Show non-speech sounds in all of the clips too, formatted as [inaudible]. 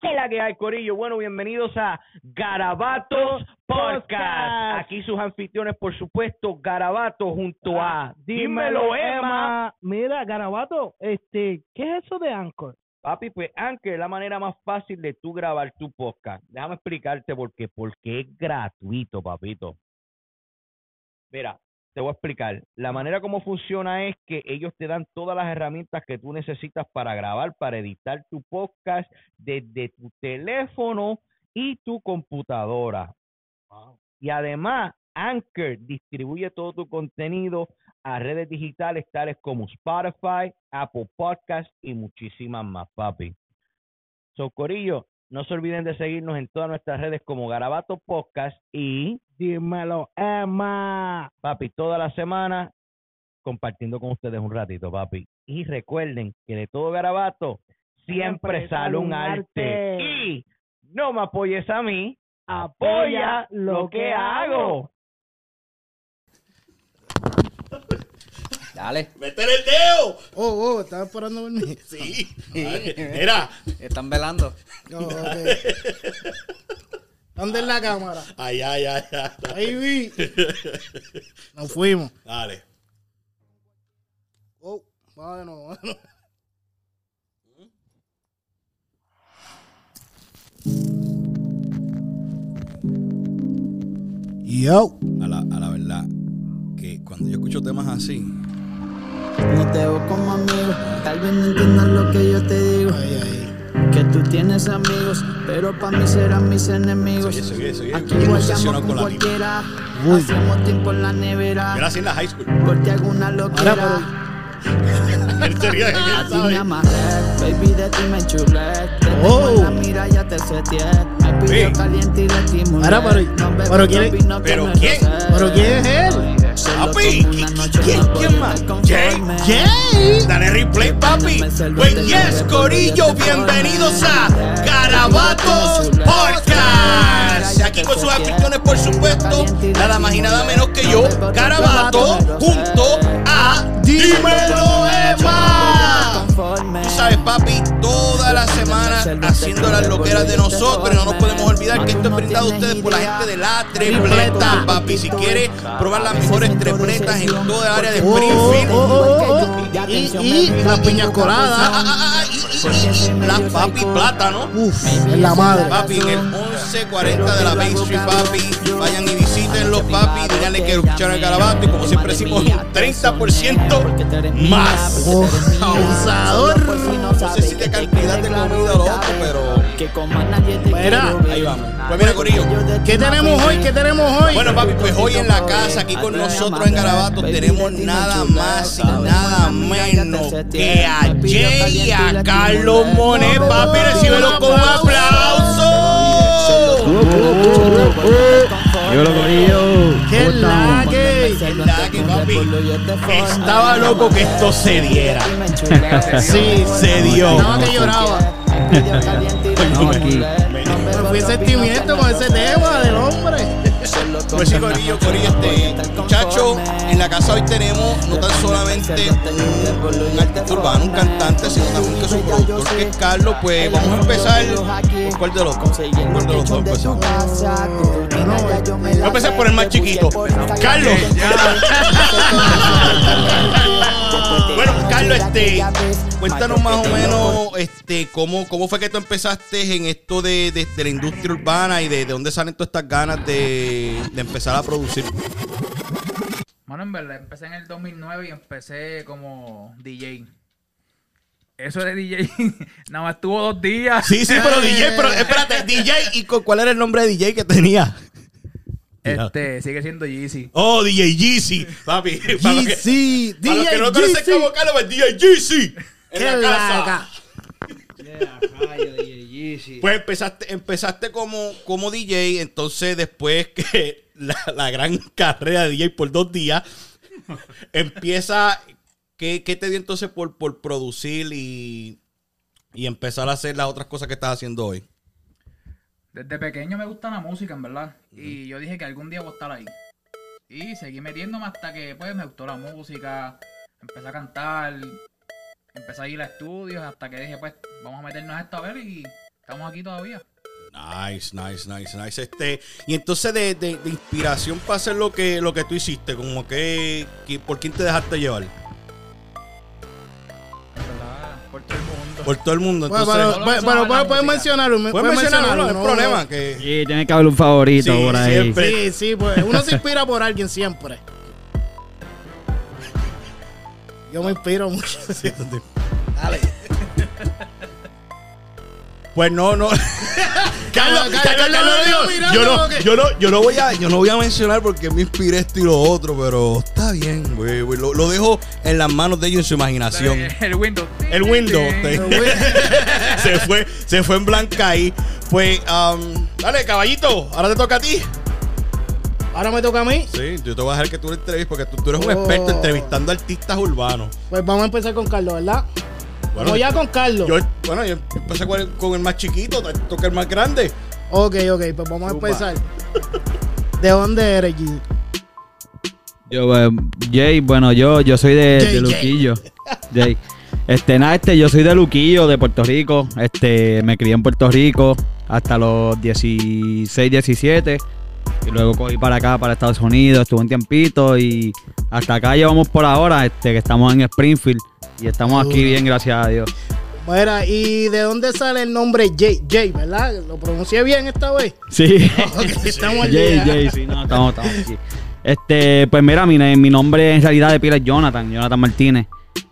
¿Qué la que hay, Corillo? Bueno, bienvenidos a Garabatos Podcast. Aquí sus anfitriones, por supuesto, Garabato junto a Dímelo, Emma. Mira, Garabato, este, ¿qué es eso de Anchor? Papi, pues Anchor es la manera más fácil de tú grabar tu podcast. Déjame explicarte por qué. Porque es gratuito, papito. Mira, te voy a explicar. La manera como funciona es que ellos te dan todas las herramientas que tú necesitas para grabar, para editar tu podcast desde tu teléfono y tu computadora. Y además, Anchor distribuye todo tu contenido a redes digitales tales como Spotify, Apple Podcasts y muchísimas más, papi. Socorillo, no se olviden de seguirnos en todas nuestras redes como Garabato Podcast y Dímelo, Emma. papi, toda la semana compartiendo con ustedes un ratito, papi. Y recuerden que de todo Garabato siempre sale un arte. Y no me apoyes a mí, apoya lo que hago. Dale. ¡Métele el dedo! Oh, oh, estaba esperando por mí. [laughs] Sí. Mira. Están velando. Oh, ok. ¿Dónde es la cámara? Ay, ay, ay, ay. Ahí vi. Nos fuimos. Dale. Oh, bueno, bueno. Yo. A la, a la verdad, que cuando yo escucho temas así, No te veo como amigo, tal vez no entiendas lo que yo te digo. Ay, ay. Que tú tienes amigos, pero para mí serán mis enemigos. Oye, oye, oye, Aquí bien guayamos con cualquiera. Uy. Hacemos tiempo en la nevera. nací en la high school. Por ti alguna que [laughs] él A ti me amarré, baby de ti me chulé. Te tengo Oh. en la mira, ya te seteé. Me pidió Sí. caliente y le estimulé. Ahora, pero- No pero ¿quién pero quién? ¿Pero quién es él? Papi, ¿quién- más? Jay. ¿Jay? Dale replay, papi. Pues yes, Corillo, bienvenidos a Garabatos Podcast. Aquí con sus anfitriones, por supuesto, nada más y nada menos que yo, Garabato, junto a Dímelo Emma. Tú sabes, papi, toda la semana haciendo las loqueras de nosotros. Y no nos podemos olvidar que esto es brindado a ustedes por la gente de la Tripleta, papi. Si quieres probar las mejores tripletas en toda el área de Oh, Springfield. oh, oh, oh, oh. Y, y las piñas Ah, coladas. ah, ah, y- y- Las papi plátano. Uf, es la madre. Papi, en el 1140 de la Main Street, papi. Vayan y visítenlos, papi. Díganle que escucharon el garabato. Y como siempre decimos, un 30% más. Abusador. No sé si qué cantidad de comida o lo otro, pero Mira, ahí vamos. Pues mira, Corillo. ¿Qué tenemos hoy? ¿Qué tenemos hoy? Bueno, papi, pues hoy en la casa, aquí con nosotros en Garabato, tenemos nada más y nada menos que a Jay y a Carlos Monet, papi. Recíbelo con un aplauso. ¿Qué la que? La que, papi, estaba loco que esto se diera. [laughs] Sí, Se dio. Estaba que lloraba. Me fui en sentimiento con ese tema del hombre. Pues sí, Corillo, Corillo, este muchacho, en la casa hoy tenemos no tan solamente un artista urbano, un cantante, sino también que su productor, que es Carlos. Pues vamos a empezar. ¿Por cuál de los dos? ¿Cuál de los dos empezamos? Voy a empezar por el más chiquito. Carlos. [laughs] Este, cuéntanos más o menos este, cómo, cómo fue que tú empezaste en esto de, de- de la industria urbana y de, de dónde salen todas estas ganas de, de empezar a producir. Bueno, en verdad, empecé en el 2009 y empecé como DJ. Eso de DJ, [laughs] nada más estuvo dos días. Sí, sí, pero DJ, pero [laughs] espérate, DJ, ¿y cu- cuál era el nombre de DJ que tenía? Este, sigue siendo Yeezy. Oh, DJ Jeezy, [laughs] papi. Para los que- GC, para los que no DJ Carlos, pues DJ Jeezy. En Qué la casa. laca. Pues empezaste, empezaste como, como DJ, entonces después que [laughs] la, la gran carrera de DJ por dos días, [laughs] empieza, ¿qué, qué te dio entonces por, por producir y, y empezar a hacer las otras cosas que estás haciendo hoy? Desde pequeño me gusta la música, en verdad. Y yo dije que algún día voy a estar ahí. Y seguí metiéndome hasta que pues me gustó la música. Empecé a cantar. Empecé a ir a estudios hasta que dije, pues, vamos a meternos a esto a ver y estamos aquí todavía. Nice, nice, nice, nice. Este, y entonces de, de- de inspiración para hacer lo que, lo que tú hiciste, como que, que- ¿por quién te dejaste llevar? Por todo el mundo. Bueno, Entonces, pero, no pero, pero la puedes, mencionarlo. me- puedes mencionarlo, no hay no, problema. Que, Sí, tiene que haber un favorito Sí, por ahí. siempre. Sí, sí, pues uno se inspira por alguien siempre. [laughs] Yo me inspiro mucho. Dale. Pues no, no. [laughs] Carlos, Carlos, Carlos, dijo, yo no, yo no, yo no voy a, yo no voy a mencionar porque me inspiré esto y lo otro, pero está bien, güey, güey, Lo, lo dejo en las manos de ellos en su imaginación. El Windows. El Windows [laughs] Sí. [laughs] se fue, se fue en blanca ahí. Pues, um, dale, caballito, ahora te toca a ti. Ahora me toca a mí. Sí, yo te voy a dejar que tú lo entrevistes porque tú, tú eres un Oh. experto entrevistando artistas urbanos. Pues vamos a empezar con Carlos, ¿verdad? Bueno, Vamos ya con Carlos. yo, bueno, yo empecé con el, con el más chiquito, te toca el más grande. Ok, ok, pues vamos a empezar. ¿De dónde eres, G? Yo, eh, Jay, bueno, yo, yo soy de, Jay, de Jay. Luquillo. [laughs] Jay. Este, nada, este, yo soy de Luquillo, de Puerto Rico. Este, me crié en Puerto Rico hasta los 16, 17. Y luego cogí para acá, para Estados Unidos, estuve un tiempito y hasta acá llevamos por ahora, este, que estamos en Springfield. Y estamos aquí bien, gracias a Dios. Mira, ¿y de dónde sale el nombre Jay? Jay, ¿verdad? ¿Lo pronuncié bien esta vez? Sí. [laughs] Estamos al Jay. Jay, sí, no, estamos, estamos aquí. Este, pues mira, mi, mi nombre en realidad de pila es Jonathan, Jonathan Martínez.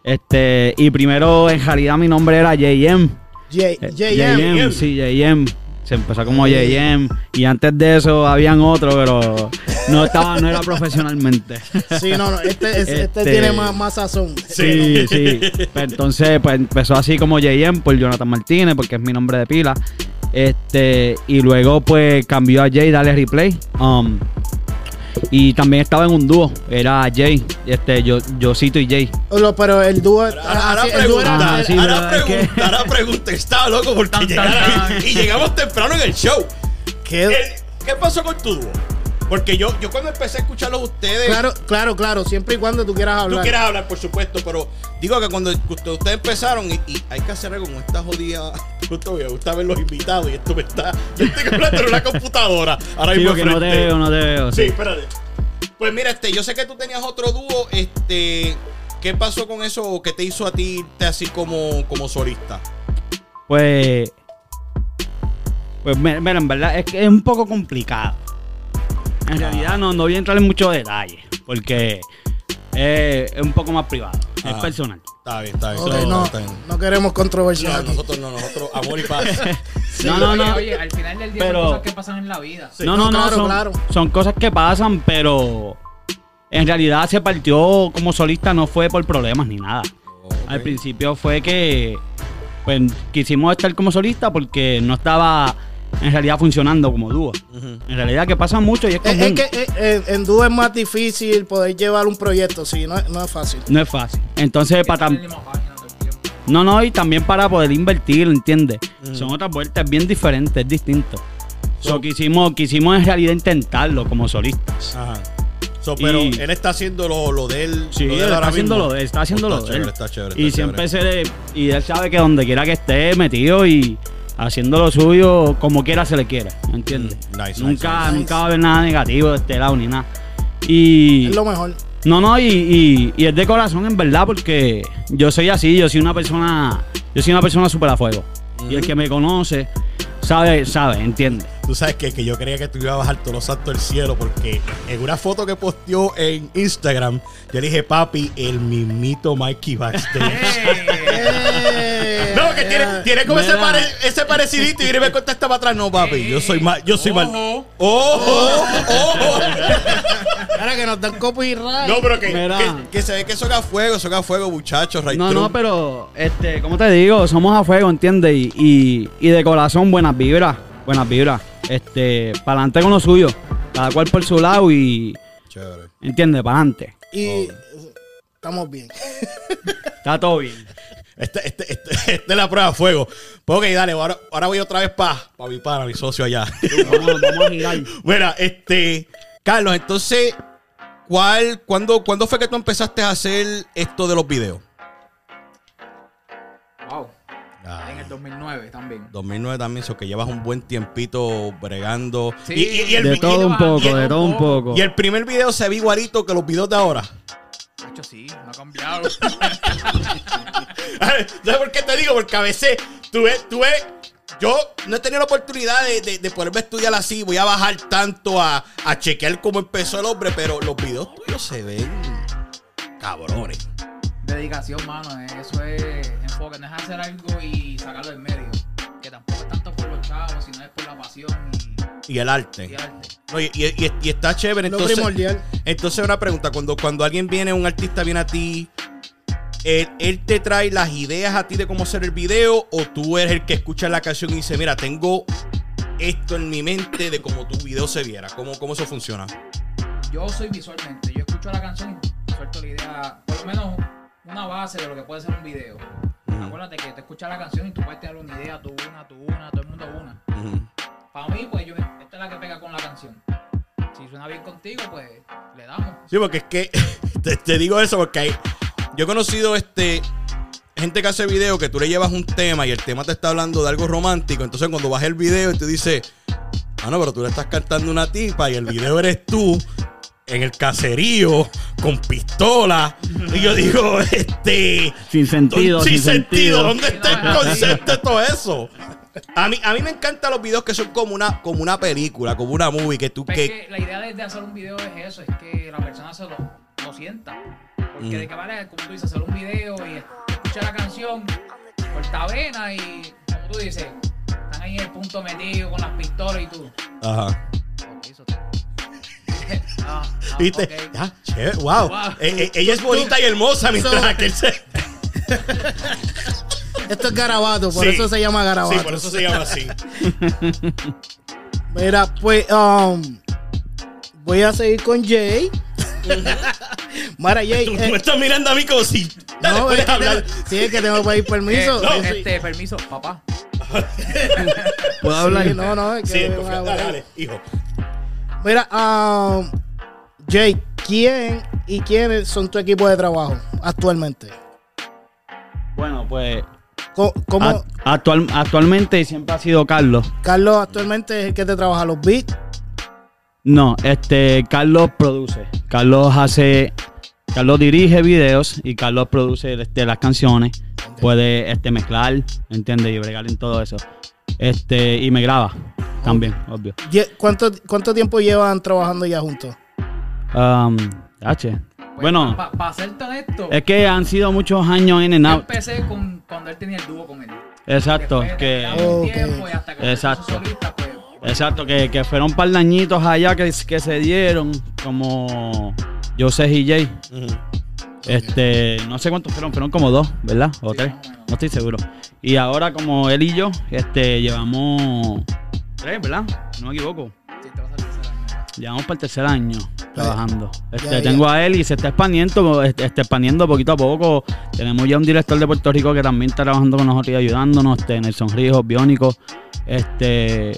Este, y primero en realidad mi nombre era JM. Eh, JM. JM, sí, JM. Se empezó como JM. Y antes de eso habían otro, pero no estaba, no era profesionalmente. [laughs] Sí, no, no, este, es- este Este- tiene más, más sazón. Sí, sí. Pues entonces, pues empezó así como JM por Jonathan Martínez, porque es mi nombre de pila. Este, y luego pues cambió a Jay, dale replay. Um, y también estaba en un dúo, era Jay, este, yo, Josito y Jay. Lo- Pero el dúo. Ahora, el dúo pregunta, Ah, sí, ahora que- pregunta, ahora pregunta. Estaba loco porque Tan, tan, llegara- tan. y llegamos temprano en el show. ¿Qué? El- ¿Qué pasó con tu dúo? Porque yo, yo cuando empecé a escucharlos a ustedes, Claro, claro, claro. Siempre y cuando tú quieras tú hablar. quieres hablar, por supuesto, pero digo que cuando usted- ustedes empezaron y, y hay que hacer algo con esta jodida. Justo me gusta ver los invitados y esto me está. Yo estoy hablando en una computadora. Ahora Sí, mismo porque no te veo, no te veo. Sí, sí. espérate. Pues mira, este, yo sé que tú tenías otro dúo, este. ¿Qué pasó con eso? o ¿Qué te hizo a ti irte así como, como solista? Pues. Pues mi- mira, en verdad es que es un poco complicado. En realidad no, no voy a entrar en muchos detalles. Porque es, es un poco más privado. Es personal. Está bien, está bien. Ok, está bien, no, está bien. no queremos controversia No, aquí. nosotros no, nosotros amor y paz. [laughs] no, no, Oye, no. Oye, al final del día Pero- son cosas que pasan en la vida. no, no, No, no. claro, son, claro. son cosas que pasan, pero en realidad se partió como solista, no fue por problemas ni nada. Al principio fue que pues quisimos estar como solista porque no estaba en realidad funcionando como dúo. En realidad que pasa mucho y es común. es que eh, eh, en dúo es más difícil poder llevar un proyecto, sí, no, es- no es fácil. No es fácil. Entonces, para no, no, y también para poder invertir, ¿entiendes? Son otras vueltas, bien diferente, es distinto. So, So- quisimos, quisimos en realidad intentarlo como solistas. Ajá. So, pero Y- él está haciendo lo, lo de él. Sí, lo de él él ahora está haciendo mismo. lo de él, está haciendo Oh, lo de chévere, él. Está chévere, Y siempre se le, y él sabe que donde quiera que esté metido y haciendo lo suyo, como quiera se le quiere, ¿entiendes? Mm, nice, nunca, nice, nunca va a haber nada negativo de este lado ni nada. Y Es lo mejor. no, no, y, y- y es de corazón en verdad, porque yo soy así, yo soy una persona, yo soy una persona súper a fuego. Y el que me conoce, sabe, sabe, entiende. Tú sabes que, que yo creía que tú ibas a bajar todos los santos del cielo porque en una foto que posteó en Instagram, yo le dije, papi, el mismito Mikey Backstage. Que tiene, tiene como ese, pare- ese parecidito y me contesta para atrás. No, papi, yo soy mal. Yo soy mal. Ojo. ¡Ojo! ¡Ojo! Ahora que nos dan copyright. No, pero que, que, que se ve que son a fuego, son a fuego, muchachos. right No, through. no, pero, este, ¿cómo te digo? Somos a fuego, ¿entiendes? Y, y, y de corazón, buenas vibras, buenas vibras. Este, para adelante con lo suyo. Cada cual por su lado y, Chévere. ¿entiendes? Para adelante. Y estamos bien. Está todo bien. Este, este, este, [laughs] esta es la prueba a fuego. Pues ok, dale, ahora, ahora voy otra vez para pa mi pana, mi socio allá. Vamos, vamos a girar. [laughs] Mira, este. Carlos, entonces, ¿cuál, cuándo, ¿cuándo fue que tú empezaste a hacer esto de los videos? Wow. Ah. En el 2009 también. 2009 también, eso que llevas un buen tiempito bregando. Sí. y, y- y el, De todo un poco, y el- de todo un poco. y el primer video se ve igualito que los videos de ahora. De hecho, sí, no ha cambiado. [laughs] ¿Sabes por qué te digo? Porque a veces tú ves, tú ves, yo no he tenido la oportunidad de, de, de poderme estudiar así. Voy a bajar tanto a, a chequear cómo empezó el hombre, pero los videos tuyos se ven cabrones. Dedicación, mano. eh, Eso es enfoque. No es hacer algo y sacarlo del medio. Que tampoco es tanto por los chavos, sino es por la pasión y, Y el arte. y el arte. No, y, y- y- y está chévere. Lo Entonces, primordial. entonces una pregunta. Cuando, cuando alguien viene, un artista viene a ti, él, él te trae las ideas a ti de cómo hacer el video o tú eres el que escucha la canción y dice, mira, tengo esto en mi mente de cómo tu video se viera. ¿Cómo, cómo eso funciona? Yo soy visualmente. Yo escucho la canción y suelto la idea, por lo menos una base de lo que puede ser un video. Acuérdate que te escuchas la canción y tú puedes tener una idea, tú una, tú una, todo el mundo una. Para mí, pues yo, es la que pega con la canción. Si suena bien contigo, pues le damos. Sí, porque es que [laughs] te, te digo eso porque hay, yo he conocido este gente que hace video que tú le llevas un tema y el tema te está hablando de algo romántico. Entonces cuando bajas el video y te dice, ah, no, pero tú le estás cantando una tipa y el video eres tú en el caserío con pistola. Y yo digo, [laughs] este. Sin sentido, sin, sin sentido. sentido. ¿Dónde está el [laughs] concepto de todo eso? A mí, a mí me encantan los videos que son como una, como una película, como una movie, que tú Pero que. es que la idea de, de hacer un video es eso, es que la persona se lo, lo sienta. Porque Mm. de qué vale, como tú dices, hacer un video y escuchar la canción por tabena y, como tú dices, están ahí en el punto metido con las pistolas y tú. Ajá. Eso [laughs] Ah, ah, ¿Viste? Ya, chévere, wow. Wow. Eh, eh, ella es bonita y hermosa mientras So- aquel se. [laughs] [laughs] Esto es garabato, por Sí. eso se llama garabato. Sí, por eso se llama así. [laughs] Mira, pues um, voy a seguir con Jay. [laughs] Mara Jay. Tú, tú eh, me estás mirando a mí como si. Dale, no, puedes es que hablar. tengo- sí, es que tengo que pedir permiso. Eh, no, soy- este, permiso, papá. ¿Puedo hablar? Sí, no, no, es que Sí, dale, hablar. dale, hijo. Mira, um, Jay, ¿quién y quiénes son tu equipo de trabajo actualmente? Bueno, pues ¿Cómo, act- actual, actualmente siempre ha sido Carlos. Carlos actualmente es el que te trabaja los beats? No, este Carlos produce. Carlos hace Carlos dirige videos y Carlos produce este, las canciones. Puede este mezclar, ¿entiendes? Y bregar en todo eso. Este, y me graba también, obvio. ¿Cuánto, ¿Cuánto tiempo llevan trabajando ya juntos? Um, H. Pues, Bueno, Para serte honesto, es que han sido muchos años in and yo out. empecé con, cuando él tenía el dúo con él. Exacto, que tiempo y hasta que Exacto. solista, pues, exacto, que, que fueron un par de añitos allá que, que se dieron, como José y Jay. Este, no sé cuántos fueron, fueron como dos, ¿verdad? O Sí, tres, no estoy seguro. Y ahora como él y yo, este, llevamos tres, ¿verdad? No me equivoco. sí, Llevamos para el tercer año trabajando. Este, ya. tengo a él y se está expandiendo, este, está expandiendo poquito a poco. Tenemos ya un director de Puerto Rico que también está trabajando con nosotros y ayudándonos, este, Nelson Ríos, Biónico. Este,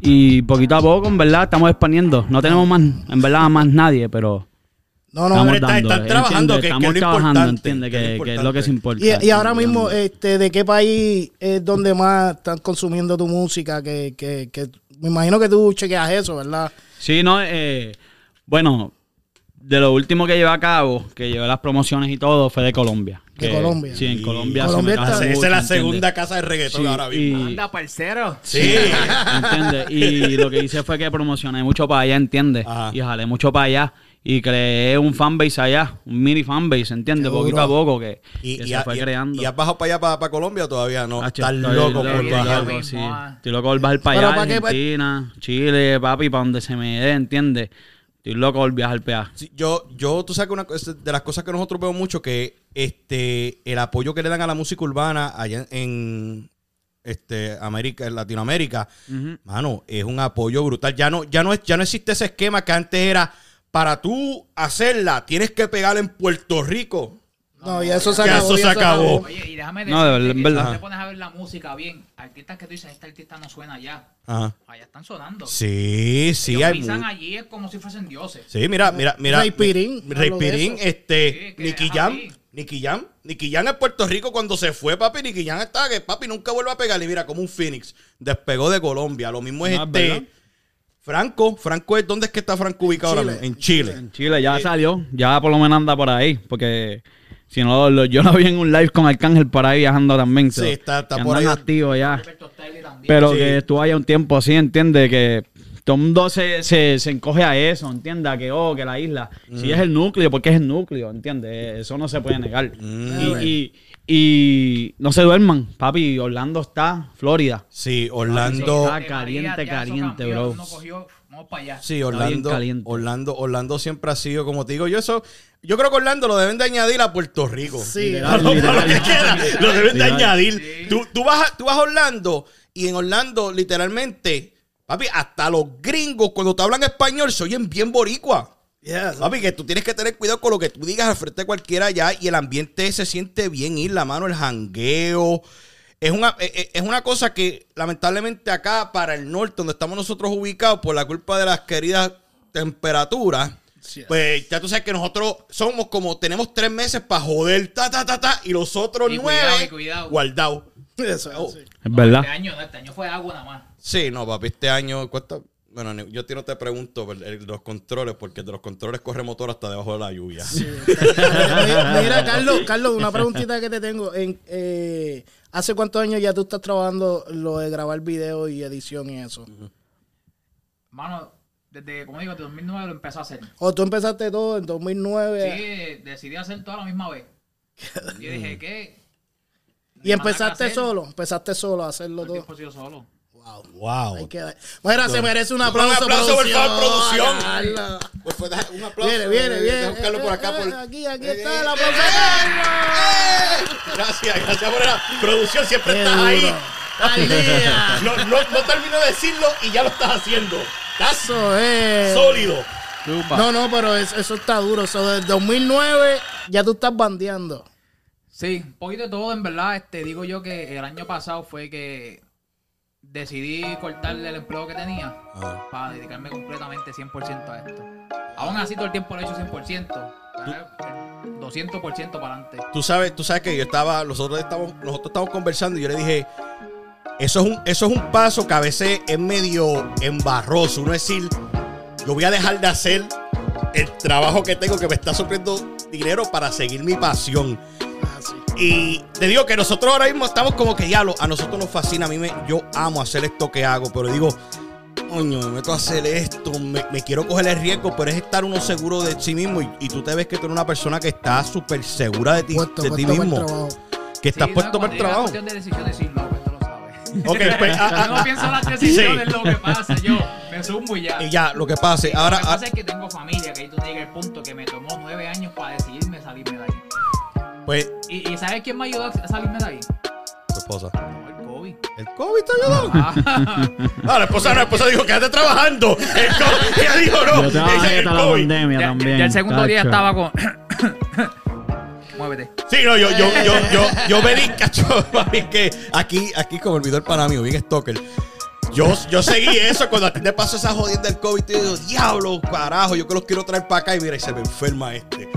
y poquito a poco, en verdad, estamos expandiendo. No tenemos más, en verdad, más nadie, pero No, no, estamos está- están trabajando, que- estamos trabajando, entiende que es que, lo que es lo que se importa. Y, y ahora mismo, este, ¿de qué país es donde más están consumiendo tu música? Que, que, que me imagino que tú chequeas eso, ¿verdad? Sí, no, eh, bueno, de lo último que llevé a cabo, que llevé las promociones y todo, fue de Colombia. De Que- Colombia. Sí, en Colombia. Colombia se me Esa es la ¿entiendes? segunda casa de reggaetón Sí, ahora mismo. y- Anda, parcero. Sí. ¿Entiendes? Y lo que hice fue que promocioné mucho para allá, ¿entiendes? Ajá. Y jalé mucho para allá. Y creé un fanbase allá, un mini fanbase, ¿entiendes? Poquito a poco que, Y, que y se fue y- creando. ¿Y has bajado para allá, para, Colombia o todavía no? Hacho, Estás estoy loco por loco, bajar. loco. sí. Estoy loco por bajar para allá, ¿para qué? Argentina, Chile, papi, para donde se me dé, ¿entiendes? Estoy loco por viajar para allá. Sí, yo, yo, tú sabes que una cosa de las cosas que nosotros vemos mucho que este el apoyo que le dan a la música urbana allá en este América, en Latinoamérica, mano, es un apoyo brutal. Ya no, ya no es, ya no existe ese esquema que antes era para tú hacerla, tienes que pegar en Puerto Rico. No, y eso se acabó. eso se ya acabó. Oye, y déjame No, de decirte verdad, que en verdad. si te pones a ver la música bien, artistas que tú dices, este artista no suena allá. Ajá. Allá están sonando. Sí, sí, Ellos hay pisan allí es como si fuesen dioses. Sí, mira, mira, mira. Rey Pirín, Rey Pirín, este, Sí, Nicky Jam. Nicky Jam. Nicky Jam en Puerto Rico cuando se fue, papi. Nicky Jam estaba que papi nunca vuelve a pegar. Y mira, como un Phoenix. Despegó de Colombia. Lo mismo es Ah, este. ¿verdad? Franco. Franco es. ¿Dónde es que está Franco ubicado ahora Chile. En Chile. En Chile ya salió, ya por lo menos anda por ahí, porque si no, lo- yo lo vi en un live con Arcángel por ahí viajando también. Sí, so, está- está por ahí. activo ya. Pero Sí. que estuvo allá un tiempo así, entiende que todo el mundo se, se, se encoge a eso, entienda que oh, que la isla, si es el núcleo, porque es el núcleo, entiende, eso no se puede negar. Mm. Y, y, y no se duerman, papi, Orlando está, Florida. Sí, Orlando. Está caliente, caliente, bro. Uno cogió, vamos para allá. Sí, Orlando, caliente. Orlando, Orlando siempre ha sido, como te digo, yo eso, yo creo que Orlando lo deben de añadir a Puerto Rico. Sí, Literal, [laughs] Para lo- que literal. queda, lo deben de añadir. Tú, tú vas a, tú vas a Orlando y en Orlando, literalmente, papi, hasta los gringos cuando te hablan español se oyen bien boricua. Yes. Papi, que tú tienes que tener cuidado con lo que tú digas al frente de cualquiera allá y el ambiente se siente bien ir, la mano, el jangueo. Es una, eh, eh, es una cosa que lamentablemente acá para el norte, donde estamos nosotros ubicados, por la culpa de las queridas temperaturas, pues ya tú sabes que nosotros somos como, tenemos tres meses para joder, ta, ta, ta, ta, y los otros Y nueve cuidado, y cuidado. guardados. Eso es Oh. Es verdad. Este año, no, este año fue agua nada más. Sí, no, papi, este año cuesta... Bueno, yo a ti no te pregunto el- el- los controles, porque de los controles corre motor hasta debajo de la lluvia. Mira, mira, Carlos, Carlos, una preguntita que te tengo. En, eh, ¿Hace cuántos años ya tú estás trabajando lo de grabar video y edición y eso? Mano, desde, como digo, desde 2009 lo empecé a hacer. ¿O tú empezaste todo en 2009? Sí, decidí hacer todo a la misma vez. [laughs] Y dije, ¿qué? ¿Y empezaste solo? Empezaste solo a hacerlo Todo sido solo. Wow. Hay que dar- Mira, se merece un Un aplauso. aplauso, por favor, producción. Pues, deja- un aplauso. Viene, viene, eh, viene. deja buscarlo por acá. Eh, por- eh, Aquí, aquí Eh, está eh, el aplauso. ¡Eh! Gracias, gracias por la producción. Siempre Qué estás duro. ahí. Al [laughs] día. No, no, no termino de decirlo y ya lo estás haciendo. Estás Eso es. sólido. No, no, pero eso, eso está duro. Eso del 2009 ya tú estás bandeando. Sí, un poquito de todo, en verdad. Este, digo yo que el año pasado fue que decidí cortarle el empleo que tenía Ah. para dedicarme completamente 100% a esto. Aún así, todo el tiempo lo he hecho 100%. pero el 200% para adelante. Tú sabes, tú sabes que yo estaba, nosotros estamos, nosotros estamos conversando y yo le dije, eso es un, eso es un paso que a veces es medio embarroso. Uno decir, yo voy a dejar de hacer el trabajo que tengo que me está supliendo dinero para seguir mi pasión. Y te digo que nosotros ahora mismo estamos como que diablo, a nosotros nos fascina, a mí me, yo amo hacer esto que hago, pero digo, coño, me meto a hacer esto, me, me quiero coger el riesgo, pero es estar uno seguro de sí mismo y, y tú te ves que tú eres una persona que está súper segura de ti, Puesto, de ti mismo, trabajo. que estás Sí, puesto no, para el trabajo. cuestión de decisiones, sí, no, pues lo sabes. [laughs] Ok, pues, ah, [laughs] ah, Yo no pienso en las decisiones, Sí. lo que pasa. Yo me sumo y ya. Y ya, lo que pase, ahora, lo que ah, pasa es que tengo familia, que ahí tú llegas al punto que me tomó nueve años para decidirme salirme de ahí. Pues, ¿Y, y sabes quién me ayudó a salirme de ahí? tu esposa. No, el COVID. ¿El COVID te ayudó? [laughs] Ah, No, la esposa, no, la esposa dijo, quédate trabajando. El COVID, [laughs] ella dijo, no. Yo trabajé hasta la COVID. pandemia ya, también. ya el segundo día estaba con. [coughs] Muévete. Sí, no, yo, yo, yo, yo, [laughs] yo me di cacho, papi, que aquí, aquí como olvidó el pana mío, bien stalker. Yo, yo seguí eso cuando a ti te pasó esa jodida del COVID. Te digo, diablo, carajo, yo que los quiero traer para acá y mira, y se me enferma este.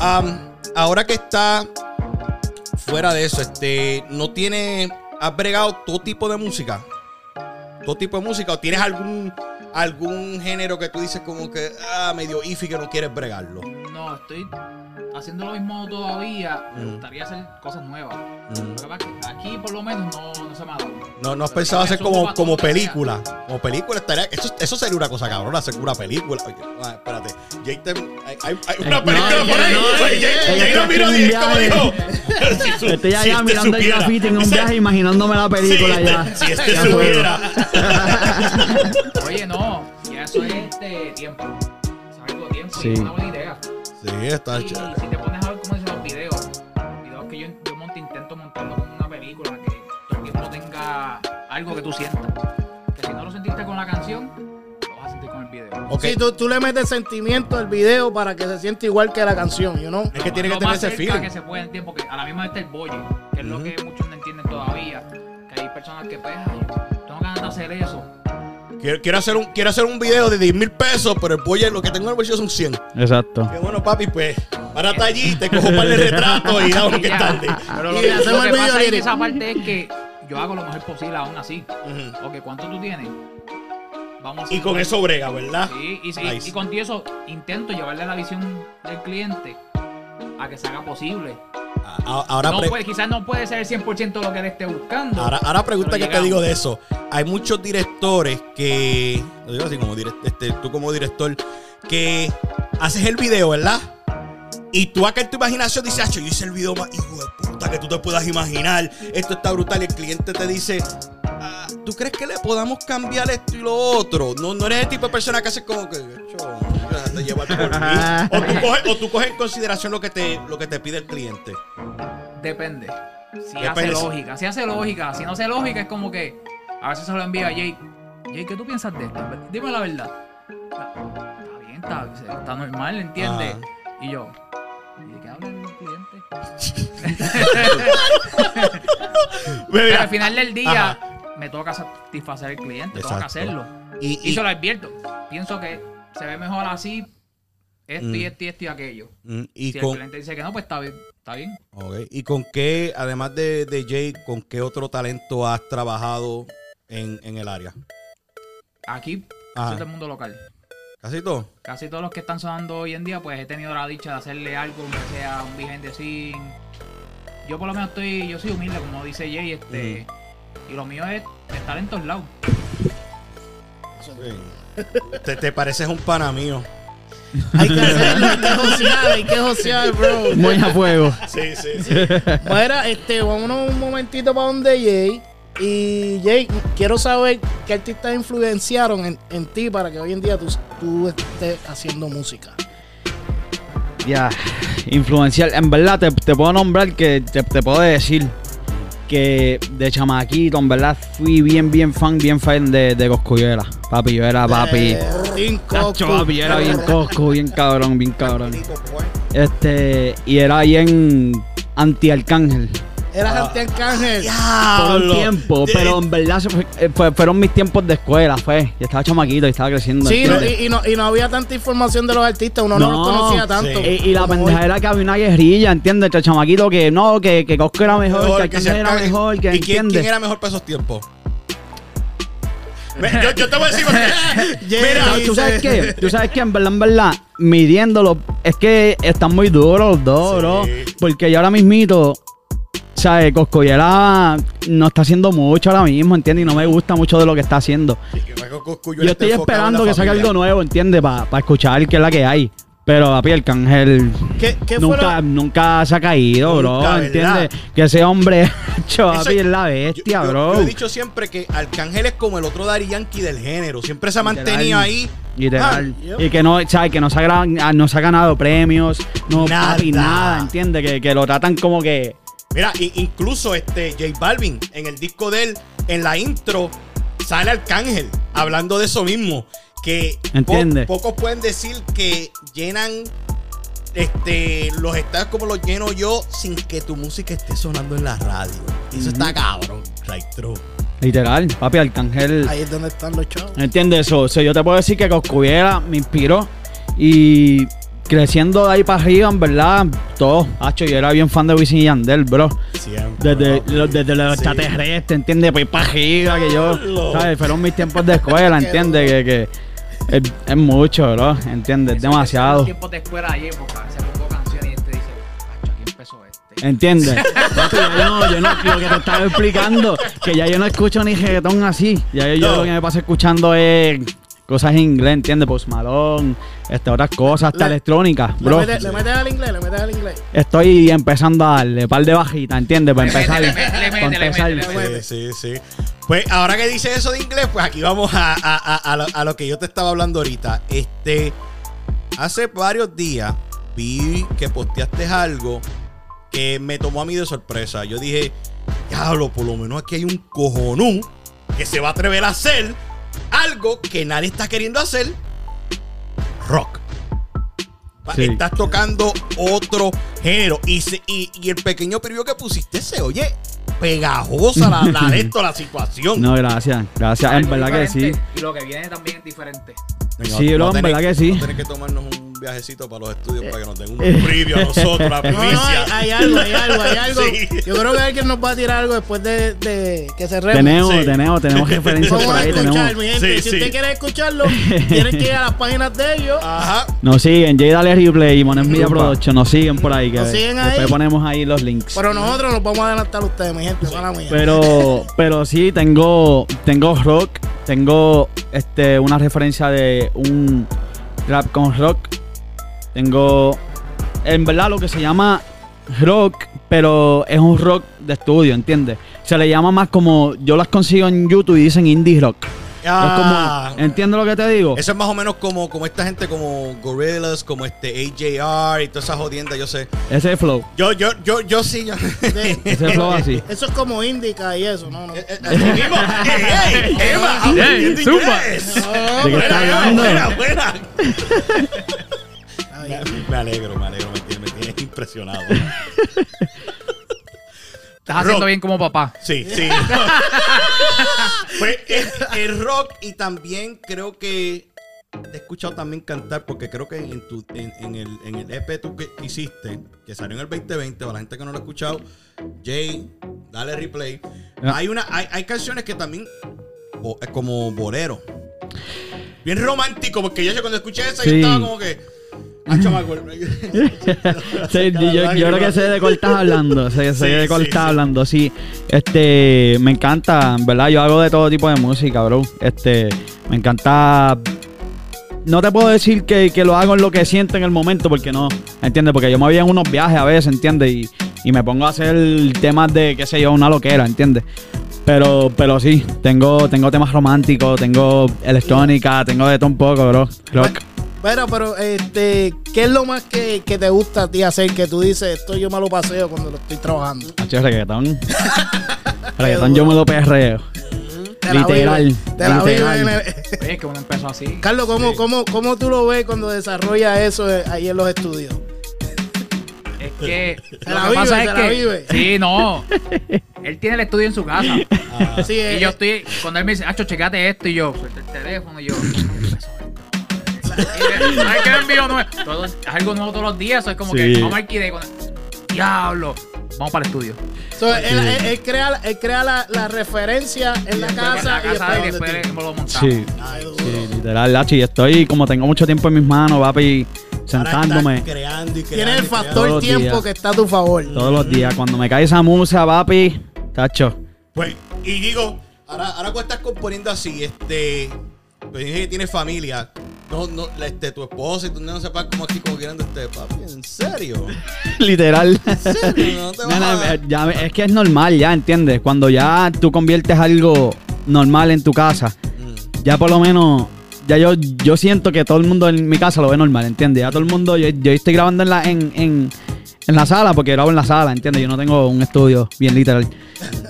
Am, ahora que está fuera de eso, este, no tiene, has bregado todo tipo de música. Todo tipo de música, o tienes algún, algún género que tú dices como que, ah, medio ifi que no quieres bregarlo. No, estoy haciendo lo mismo todavía. Me Mm. gustaría hacer cosas nuevas. Mm. Lo que pasa es que aquí por lo menos no, no se me ha dado. No, no has pensado hacer como, como película. Como película estaría. Eso, eso sería una cosa cabrona, hacer una película. Oye, ah, espérate. Hay, hay- hay una no, película no, por ahí. está lo miró es como dijo. [laughs] si su- Estoy si allá este mirando el graffiti en un viaje, imaginándome la [laughs] película si ya. este, si este Ya supiera. Oye, no, ya eso es este tiempo. Es algo tiempo y Sí. es una buena idea. Sí, está Y chévere. si te pones a ver cómo dicen los videos, los videos que yo, yo monto, intento montarlo como una película, que todo el tiempo tenga algo que tú sientas. Que si no lo sentiste con la canción, lo vas a sentir con el video. Ok. Sí, tú, tú le metes sentimiento al video para que se siente igual que la canción, you know? Es que tiene que tener ese feeling. que se puede en tiempo, que a la misma vez está el bolle, que es lo que muchos no entienden todavía. Que hay personas que, pues, ay, tengo ganas de hacer eso. Quiero, quiero hacer un, quiero hacer un video de 10 mil pesos, pero el pollo lo que tengo en el bolsillo son 100. Exacto. Que bueno, papi, pues Párate allí, te cojo para el retrato y vámonos que es tarde. Pero lo Y que, hacemos lo que el video pasa en lyric. esa parte es que yo hago lo mejor posible aún así. Ujú. Ok, ¿cuánto tú tienes? Vamos a Y con eso brega, ¿verdad? Sí, y, sí, Nice. y con eso intento llevarle la visión del cliente a que se haga posible. Ahora, no pre- puede, quizás no puede ser el 100% lo que él esté buscando. ahora, ahora pregunta que te digo de eso. Hay muchos directores que, lo digo así como este, tú como director, que haces el video, ¿verdad? Y tú acá en tu imaginación dices, "Acho, yo hice el video más hijo de puta que tú te puedas imaginar. Esto está brutal. Y el cliente te dice, "Ah, ¿tú crees que le podamos cambiar esto y lo otro? No, no eres el tipo de persona que hace como que, "Acho, déjate llevar por [laughs] mí". O tú, coges, o tú coges en consideración lo que te, lo que te pide el cliente. Depende. Si Depende. hace lógica, si hace lógica, si no hace lógica es como que a veces se lo envía a Jake. Jake, ¿qué tú piensas de esto? Dime la verdad. Está está bien, está, está normal, ¿entiendes? Ah. Y yo, ¿y de qué habla el cliente? [laughs] Pero al final del día Ajá. Me toca satisfacer al cliente, tengo que Exacto. hacerlo. Y, Y y- se lo advierto. Pienso que se ve mejor así, esto y Mm. esto y esto y aquello. mm, y si con, el cliente dice que no, pues está bien. Está bien. Ok, ¿Y con qué, además de, de Jay, con qué otro talento has trabajado en, en el área? Aquí, casi todo el mundo local. ¿Casi todo? Casi todos los que están sonando hoy en día, pues he tenido la dicha de hacerle algo, aunque sea un behind the scene. Yo por lo menos estoy, yo soy humilde, como dice Jay, este, y lo mío es estar en todos lados. te, te pareces un pana mío. Hay que hacerlo, hay que josear, hay que josear, bro. Muy a fuego. Sí, sí, sí. Mira, este, vámonos un momentito para donde Jay. Y Jay, quiero saber qué artistas influenciaron en, en ti para que hoy en día tú, tú estés haciendo música. Ya, influencial. En verdad, te, te puedo nombrar que te, te puedo decir que de chamaquito, en verdad, fui bien, bien fan, bien fan de, de Coscuyuela. Papi, yo era papi. Eh, Coscu. papi, yo era bien Coscu, bien cabrón, bien cabrón. Este, y era bien anti-arcángel. Eras Ah. anti-arcángel. Por un tiempo, pero en verdad se fue- eh, fue- fueron mis tiempos de escuela, fue. Yo estaba chamaquito y estaba creciendo. Sí, y, y no, y no había tanta información de los artistas, uno no, los conocía tanto. Sí. Y, y la pendeja hoy. era que había una guerrilla, ¿entiendes? Entre chamaquito que no, que, que Cosco era mejor, Mejor que que Arcángel era mejor, que ¿Y quién, entiendes. quién era mejor para esos tiempos? Yo, yo te voy a decir porque. [laughs] Mira, dice- [laughs] ¿tú sabes qué? Tú sabes que en verdad, en verdad, midiéndolo, es que están muy duros los dos, Sí. bro. Porque yo ahora mismito, ¿sabes? Coscoyera no está haciendo mucho ahora mismo, ¿entiendes? Y no me gusta mucho de lo que está haciendo. Yo estoy esperando que saque algo nuevo, ¿entiendes? Para escuchar qué es la que hay. Pero, papi, Arcángel ¿Qué, qué fue nunca, lo- nunca se ha caído, bro. ¿Entiendes? Que ese hombre, [laughs] hecho, papi, es la bestia, yo, yo- bro. yo he dicho siempre que Arcángel es como el otro Daddy Yankee del género. Siempre se ha mantenido ahí. Literal. Ah. Y que no, ¿sabes? Que no se, ha, gra- no se ha ganado premios, no, Nada. papi, nada, ¿entiendes? Que, que lo tratan como que. Mira, incluso este J Balvin en el disco de él, en la intro, sale Arcángel hablando de eso mismo. Que po- pocos pueden decir que llenan este los estadios como los lleno yo sin que tu música esté sonando en la radio. Y eso está cabrón. Right true. Literal, papi, Arcángel. Ahí es donde están los chavos. ¿Entiendes eso? O sea, yo te puedo decir que Coscubiera me inspiró y creciendo de ahí para arriba, en verdad, todo. Hacho, yo era bien fan de Wisin y Yandel, bro. Siempre. Desde, bro. los- desde los Sí. extraterrestres, ¿entiendes? Pues para arriba, que yo. ¿sabes? Fueron mis tiempos de escuela, [laughs] ¿entiendes? Que, que es, es mucho, bro, ¿entiendes? Es Eso- demasiado. tiempos de escuela ayer, porque a veces pongo canciones y este dice, "Acho, aquí empezó este. ¿Entiendes? [laughs] Yo no, yo no, lo que te estaba explicando, que ya yo no escucho ni reggaetón así. Ya yo, yo No. lo que me paso escuchando es cosas en inglés, ¿entiendes? Post Malone, este, otras cosas, hasta Le- electrónica, Le bro. le metes al inglés, le metes al inglés. Estoy empezando a darle par de bajita, ¿entiendes? Para empezar. le mete, le para mete. Sí, sí, sí. Pues ahora que dice eso de inglés, pues aquí vamos a, a- a- a lo, a lo que yo te estaba hablando ahorita. Este, hace varios días vi que posteaste algo que me tomó a mí de sorpresa. Yo dije, diablo, por lo menos aquí hay un cojonú que se va a atrever a hacer algo que nadie está queriendo hacer. Rock. Sí. Estás tocando otro género. Y, se- y, y el pequeño preview que pusiste se oye pegajosa la, la de esto, la [laughs] situación. No, gracias, gracias. En verdad que sí. Y lo que viene también es diferente. Venga, Sí, bro, en verdad que sí. vamos a tener que tomarnos un viajecito para los estudios para que nos den un [laughs] preview a nosotros, la No, hay, hay algo, hay algo, hay algo. [laughs] Sí. Yo creo que alguien nos va a tirar algo después de, de que cerremos. Tenemos, Sí. tenemos, tenemos [laughs] referencias por ahí. escuchar, Tenemos. mi gente. Sí, si sí. usted quiere escucharlo, tienen que ir a las páginas de ellos. Ajá. Nos siguen, Jay Dale Replay y Mones Media. Production. Nos siguen por ahí. Que Nos siguen después ahí. ponemos ahí los links. Pero nosotros nos vamos a adelantar a ustedes, mi gente. Mala mía. Pero, pero sí, tengo, tengo rock, tengo este, una referencia de un rap con rock. Tengo, en verdad, lo que se llama rock, pero es un rock de estudio, ¿entiendes? Se le llama más como, yo las consigo en YouTube y dicen indie rock. Ah. Es como, ¿entiendes lo que te digo? Eso es más o menos como, como esta gente como Gorillaz, como este AJR y todas esas jodiendas, yo sé. Ese flow, Yo, yo, yo, yo sí, yo. [laughs] Ese flow así. eso es como indica y eso, ¿no? no. Eh, eh, mismo. [laughs] ¡Ey, ey! ¡Emma! Ey, Me, me alegro, me alegro, me tienes, me tienes impresionado. Estás haciendo Rock. bien como papá. Sí, sí. [laughs] pues el, el rock y también creo que te he escuchado también cantar porque creo que en, tu, en, en el, en el EP tú que hiciste, que salió en el 2020, para la gente que no lo ha escuchado, Jay, dale replay. Ya. Hay, una, hay, hay canciones que también, bo- es como bolero. Bien romántico, porque yo, yo cuando escuché esa, yo estaba como que... Ah. [laughs] Sí, yo, yo- yo creo que sé de cuál estás hablando. Sé, sé Sí, de cuál sí, estás sí. hablando. Sí, este, me encanta, en ¿verdad? Yo hago de todo tipo de música, bro. Este, me encanta. No te puedo decir que, que lo hago en lo que siento en el momento, porque no, ¿entiendes? Porque yo me voy en unos viajes a veces, ¿entiendes? Y, y me pongo a hacer temas de, qué sé yo, una loquera, ¿entiendes? Pero, pero sí, tengo, tengo temas románticos, tengo electrónica, tengo de todo un poco, bro. Rock. Pero, pero, este, ¿qué es lo más que, que te gusta a ti hacer? Que tú dices, esto yo me lo paseo cuando lo estoy trabajando. Hacho, reggaetón. [laughs] reggaetón yo me lo perreo. Te Literal, Te la literal. en el- Oye, es que uno empezó así. Carlos, ¿cómo, cómo, ¿cómo tú lo ves cuando desarrolla eso eh, ahí en los estudios? Es que. Se lo la que vive, pasa se es la que. vive. Sí, no. Él tiene el estudio en su casa. Sí, eh, Y yo estoy, cuando él me dice, Acho, checate esto, y yo, suelta el teléfono, y yo, Y, ¿Sabes qué me envío nuevo? Todo- es algo nuevo todos los días, eso es como Sí. que vamos al Kide con diablo, vamos para el estudio. so, él, él- él crea, él crea la, la referencia en la casa, en la casa y y después lo montamos. Sí, Ay, duro. sí, literal, Lachi. Y estoy, como tengo mucho tiempo en mis manos, papi, sentándome creando y creando. Tienes el factor tiempo días. que está a tu favor. todos los días. Cuando me cae esa musa, papi, tacho. Pues, y digo, ahora, ahora cuando estás componiendo así, este. Pues dije que tienes familia. No, no, este, tu esposa y tu no sepas como aquí como queriendo este papi, ¿en serio? [laughs] Literal. ¿En serio? No te [laughs] No, vas no, a- eh, ya es que es normal, ya, ¿entiendes? Cuando ya tú conviertes algo normal en tu casa, Mm. ya por lo menos, ya yo, yo siento que todo el mundo en mi casa lo ve normal, ¿entiendes? Ya todo el mundo, yo, yo estoy grabando en la, en, en, en la sala, porque grabo en la sala, ¿entiendes? Yo no tengo un estudio bien literal.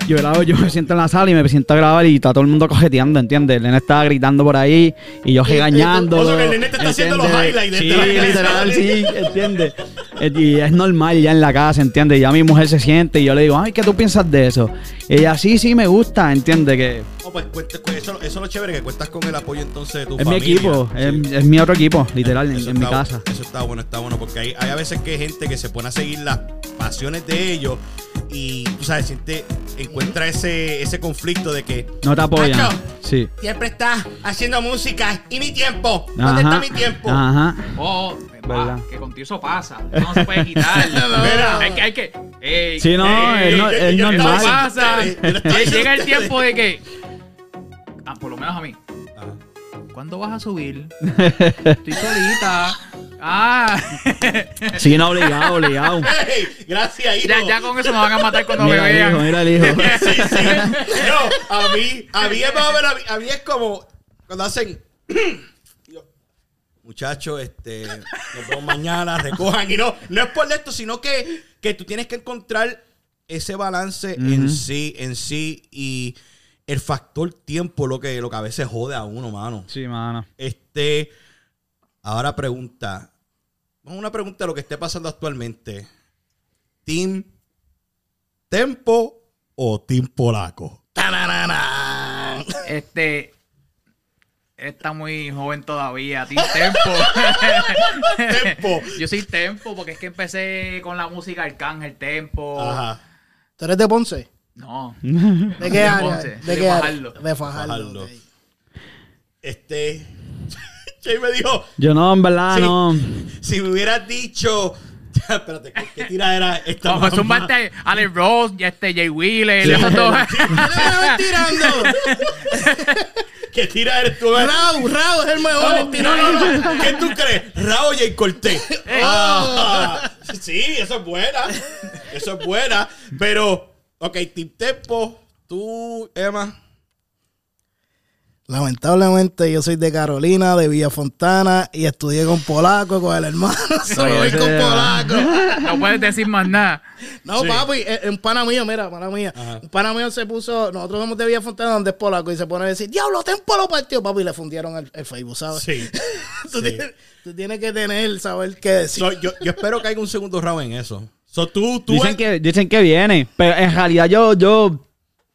Yo grabo, yo me siento en la sala y me siento a grabar y está todo el mundo cojeteando, ¿entiendes? El nene está gritando por ahí y yo regañándolo. o sea, que el nene te está haciendo los highlights Sí, de canción. literal, [laughs] sí, ¿entiendes? Eh, Y es normal ya en la casa, ¿entiendes? Ya mi mujer se siente y yo le digo, ay, ¿qué tú piensas de eso? Y ella, sí, sí, me gusta, ¿entiendes? Que No, pues, cuenta- pues, eso, eso es lo chévere, que cuentas con el apoyo entonces de tu es mi familia. equipo, Sí. es, es mi otro equipo, literal, en, Eso en mi casa. Eso está bueno, está bueno, porque hay, hay a veces que hay gente que se pone a seguir las pasiones de ellos y, tú sabes, siente, encuentra ese, ese conflicto de que No te apoyan. Nacho. Sí. siempre estás haciendo música y mi tiempo. ¿Dónde está mi tiempo? Ajá. Oh, ¿Verdad? va, que contigo eso pasa. No se puede quitar. [laughs] Mira. hay que, hay que. ey, Sí, no, ey, es, no- yo- es yo- yo- Eso normal. pasa. Llega el tiempo de que. Ah, por lo menos a mí. ¿Cuándo vas a subir? Estoy solita. Ah. [laughs] Sí, no, obligado, obligado. Gracias, hijo. ya, ya con eso me van a matar cuando Mira me hijo, vean. mira el hijo. Sí, sí. No, a mí, a mí es más o menos, a mí, a mí es como cuando hacen. yo, [clears throat] Muchachos, este, nos vemos mañana, recojan. Y no, no es por esto, sino que, que tú tienes que encontrar ese balance en sí, en sí. Y el factor tiempo lo que, lo que a veces jode a uno, mano. Sí, mano. Este, ahora pregunta. Vamos a una pregunta de lo que esté pasando actualmente. ¿Team Tempo o Team Polaco? Este. Está muy joven todavía. Team Tempo. [laughs] Tempo. Yo soy Tempo porque es que empecé con la música Arcángel Tempo. Ajá. ¿Tú eres de Ponce? No. ¿De qué área? ¿De de qué área? Fajardo. De Fajardo. Este. [laughs] Jay me dijo, Yo no, en verdad, Sí. no. si me hubieras dicho. [laughs] Espérate, ¿qué, qué tira era esta? Un mamá? bate Alex Ross, ya este Jay Wheeler, esos dos. ¡Ah, tirando! [laughs] ¿Qué tira eres tú? Raúl, Raúl es el mejor. No, no, no, no. ¿Qué tú crees? Raúl y Cortés. Ah, sí, eso es buena. Eso es buena. Pero, ok, Tip Tempo, tú, Emma. Lamentablemente yo soy de Carolina, de Villa Fontana y estudié con polaco, con el hermano. [laughs] Con polaco. [laughs] No puedes decir más nada. No, Sí. papi, un pana mío, mira, pana mía. Ajá. Un pana mío se puso, nosotros somos de Villa Fontana, donde es polaco, y se pone a decir, diablo, tempo lo partió, papi, y le fundieron el, el Facebook, ¿sabes? Sí. [laughs] tú, sí. Tienes, tú tienes que tener, saber qué decir. So, yo, yo espero que haya un segundo round en eso. So, tú, tú, Dicen que, dicen que viene, pero en realidad yo, yo,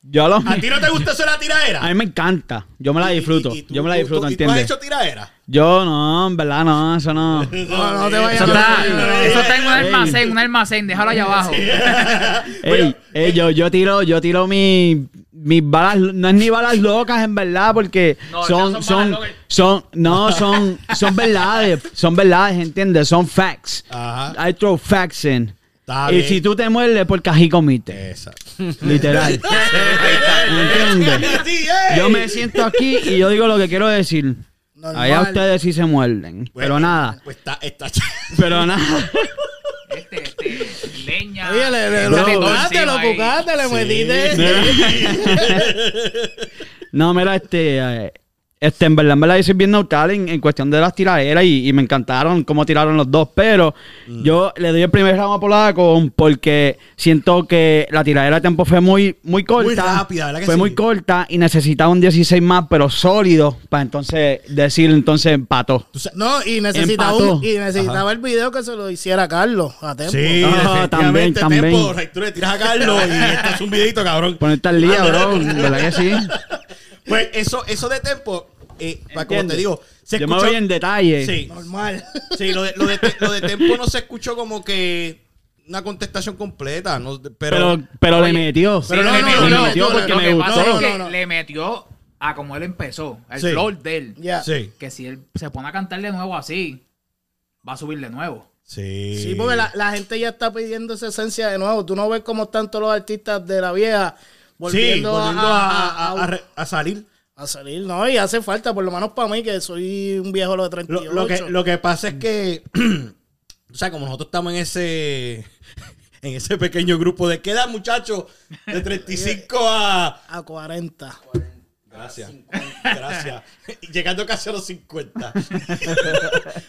yo lo... ¿A ti no te gusta eso de la tiraera? A mí me encanta. Yo me la disfruto. Y- y tú- yo me la disfruto, tú- ¿Y tú has hecho tiraera? Yo no, en verdad no, eso [laughs] no. no, no te vayas Eso a está, eso está en un almacén, un almacén, déjalo allá abajo. [laughs] Ey, ey, yo, yo tiro, yo tiro mi, mis balas, no es ni balas locas en verdad, porque No, son, no son son, son, no, son, son verdades, son verdades, ¿entiendes? Son facts. Ajá. I throw facts in. Está y bien. si tú te muerdes, porque así comiste. Esa. Literal. [laughs] ¿Entiendes? Yo me siento aquí y yo digo lo que quiero decir. Normal. Allá ustedes sí se muerden. Pues, pero nada. Pues está, está Pero nada. Este, este, leña. Oye, le, lo buscaste, lo encima ahí. buscaste, le Sí. metiste. [laughs] No, mira, este, eh, este, en verdad, en verdad, yo soy bien neutral en, en cuestión de las tiraderas y, y me encantaron cómo tiraron los dos, pero Mm. yo le doy el primer round a Polaco porque siento que la tiradera de tiempo fue muy, muy corta. Muy rápida, ¿verdad que Fue sí? muy corta y necesitaba un 16 más, pero sólido, para entonces decir, entonces empató. No, y necesitaba, Empató. un- y necesitaba el video que se lo hiciera Carlos a tiempo. Sí, Ah, también, también. Tempo, tú le tiras a Carlos y esto es un videito, cabrón. Ponerte al día, bro, ¿verdad que sí? [laughs] Pues eso, eso de tempo, eh, pa- como te digo, se Yo me escuchó. voy en detalle. Sí, Normal. sí, lo de, lo, de, lo de tempo no se escuchó como que una contestación completa, no, pero, Pero, pero le metió. Pero Sí, no, le no, metió, no, le metió porque lo me que gustó. pasa es No, que no, no. le metió a como él empezó, el Sí. flow de él. Ya. sí, Que si él se pone a cantar de nuevo así, va a subir de nuevo. sí. Sí, porque la, la gente ya está pidiendo esa esencia de nuevo. Tú no ves como están todos los artistas de la vieja Sí, volviendo, volviendo a, salir. a salir, ¿no? Y hace falta, por lo menos para mí, que soy un viejo lo de 38. Lo, lo que, lo que pasa es que, [clears throat] o sea, como nosotros estamos en ese [laughs] en ese pequeño grupo de queda muchachos de 35 a [laughs] A 40. gracias gracias [laughs] llegando casi a los 50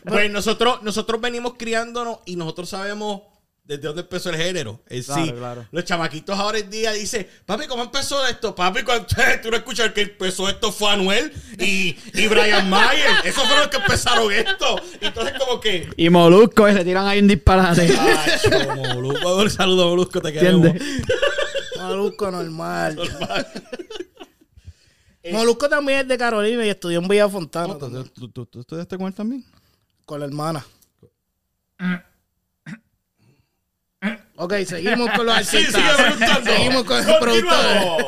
pues nosotros nosotros venimos criándonos y nosotros sabemos desde dónde empezó el género en sí Claro, claro. los chamaquitos ahora en día dicen papi ¿cómo empezó esto? papi cuando [laughs] tú no escuchas el que empezó esto fue Anuel y, y Brian Mayer esos fueron los que empezaron esto entonces como que Y Molusco, que se tiran ahí un disparate. Ay, [laughs] Molusco. Un saludo, Molusco, te queremos. Molusco normal. [laughs] Molusco también es de Carolina y estudió en Villa Fontana también, ¿Tú, tú, tú estudiaste con él también? con la hermana. Ok, seguimos con los [laughs] Sí, artistas. sigue preguntando. Seguimos con el productor. Continuamos.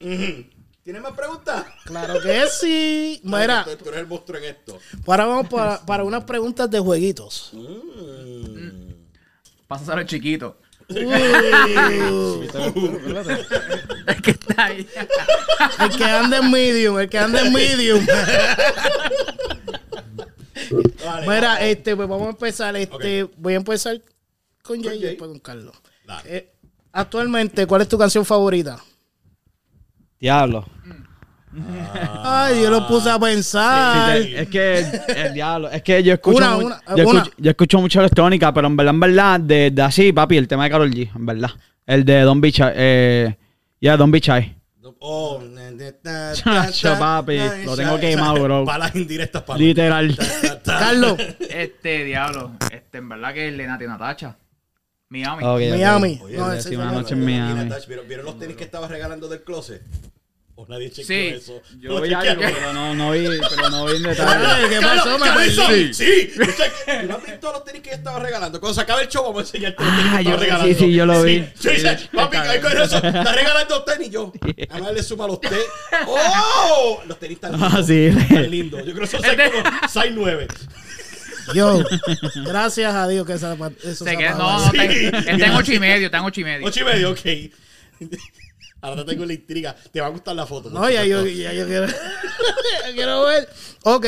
Ujú. ¿Tienes más preguntas? Claro que sí. Mira, Tú, tú eres el monstruo en esto. ahora vamos para, para unas preguntas de jueguitos. Pasa a ser chiquito. Uh, Es que está ahí. el que anda en medium, el que anda en medium. Vale, Mira, este, pues vamos a empezar. Este, voy a empezar con Jay y después con Carlos. Dale. Eh, actualmente, ¿cuál es tu canción favorita? Diablo. [laughs] Ay, yo lo puse a pensar. Sí, te- es que el diablo, es que yo escucho, Una, una, yo, una. escucho yo escucho mucha electrónica, pero en verdad, en verdad, de, de así, papi, el tema de Carol G, en verdad. El de Don Bichai, eh, ya, Don Bichai. Oh, Chacho, papi, lo tengo quemado, bro. Balas indirectas para Literal. Carlos, Este diablo. Este, en verdad que es Lenati Natacha. Miami. Ok, ok. Miami. Oye, No, sí, una noche en Miami. ¿Vieron, ¿Vieron los tenis que estaba regalando del closet? O nadie chequeó Sí. eso. Yo ¿Lo vi algo, pero no, no vi, pero no vi en detalle. ¿Qué pasó, perdí? Sí. ¿Tú sabes- ¿Tú no has visto los tenis que yo estaba regalando? Cuando se acabe el show, vamos a enseñarte los tenis Ah, que yo- estaba regalando. sí, sí, yo lo vi. Sí, sí, sí. Papi, ahí con eso. Está regalando tenis yo. A ver, le suma los tenis. [laughs] ¡Oh! Los tenis están lindos. Ah, sí. Están lindos. Yo creo que son size como size 9. Yo, [laughs] gracias a Dios que esa, eso Se queda- no, no, está, está en ocho y medio, está en ocho y medio. Ocho y medio, ok. [laughs] Ahora te tengo la intriga. Te va a gustar la foto. No, ya yo, ya yo quiero, [laughs] ya quiero ver. Ok,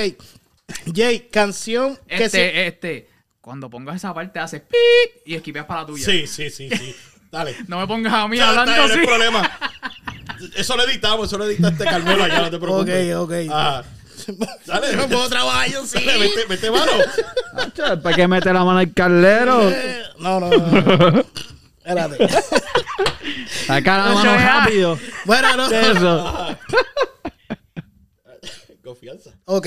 Jay, canción que Este, se... este, cuando pongas esa parte haces pip y esquipeas para la tuya. Sí, sí, sí, sí. Dale. No me pongas a mí Ya, está hablando bien, no así. hay problema. Eso lo editamos, eso lo edita este Carmelo allá, no te preocupes. Ok, ok. Ah, dale, No puedo trabajar yo sí. dale, vete, vete mano. Acho, ¿Para qué mete la mano al carlero? Eh, No, no, no. Espérate. Saca la mano ya. rápido. Bueno, no. Eso. Confianza. Ok.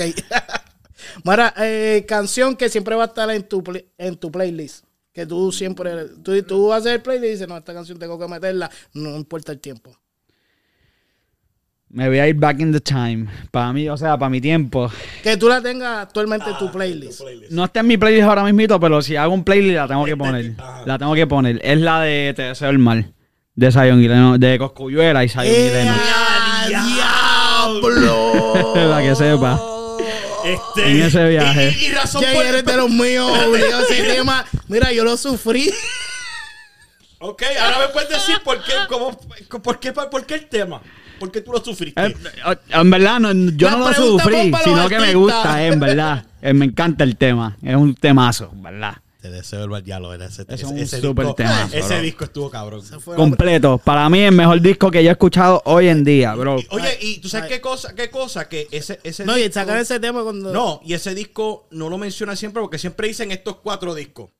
[laughs] Mara, eh, canción que siempre va a estar en tu, en tu playlist. Que tú siempre, tú, tú haces el playlist y dices, no, esta canción tengo que meterla, no importa el tiempo. Me voy a ir back in the time. Para mí, o sea, para mi tiempo. Que tú la tengas actualmente en tu playlist. No está en mi playlist ahora mismo, pero si hago un playlist la tengo que poner. Ajá. La tengo que poner. Es la de Te deseo el mal. De Zion y Lennon. De Coscuyuela y Zion y ¡Eh, Lennon. a diablo! [laughs] Para que sepa. Este, En ese viaje. Y, y- y razón por eres de los míos, [laughs] obligado ese tema. Mira, yo lo sufrí. Ok, ahora me puedes decir por qué, cómo, por qué, por qué el tema. ¿Por qué tú lo sufriste? Eh, eh, en verdad, no, yo La no lo sufrí, sino que me gusta, eh, en verdad. [laughs] Eh, me encanta el tema. Es un temazo, ¿verdad? Te deseo el diálogo. Ese, es un súper disco, temazo, Ese bro. disco estuvo cabrón. Completo. Para mí, el mejor disco que yo he escuchado hoy en día, bro. Oye, y tú sabes Ay. qué cosa, qué cosa, que ese, ese No, y disco- sacar ese tema cuando. No, y ese disco no lo menciona siempre porque siempre dicen estos cuatro discos.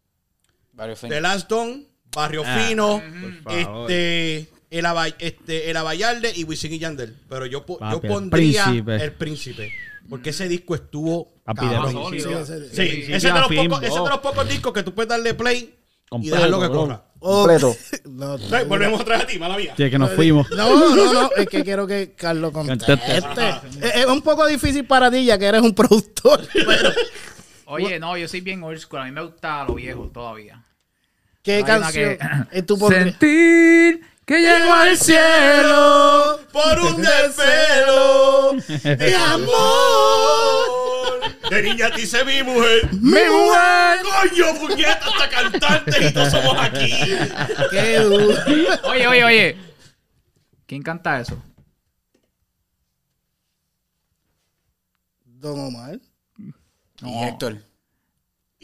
The Last Dawn, Barrio Ah, Fino, este, el, Aba- este, el Abayalde y Wisin y Yandel. Pero yo, po- yo el pondría Príncipe. El Príncipe. Porque ese disco estuvo Papi, de cabrón. Sí, ese- Sí, Sí, ese, es de los fin, pocos, ese es de bro. los pocos discos que tú puedes darle play y Completo, dejarlo que corra. Oh, Completo. [laughs] no, Sí, volvemos otra vez a ti, mala mía. Sí, que nos fuimos. No, no, no, es que quiero que Carlos conteste. Es, es un poco difícil para ti ya que eres un productor. pero Oye, no, yo soy bien old school. A mí me gusta lo viejo todavía. ¿Qué Hay canción? que-? [laughs] Sentir que llego al cielo. por un desvelo de [laughs] amor. De niña te hice mi mujer. Mi mujer. Coño, puñeta, hasta cantantes y todos somos aquí. Qué duro. Oye, oye, oye. ¿Quién canta eso? Don Omar. No, Héctor.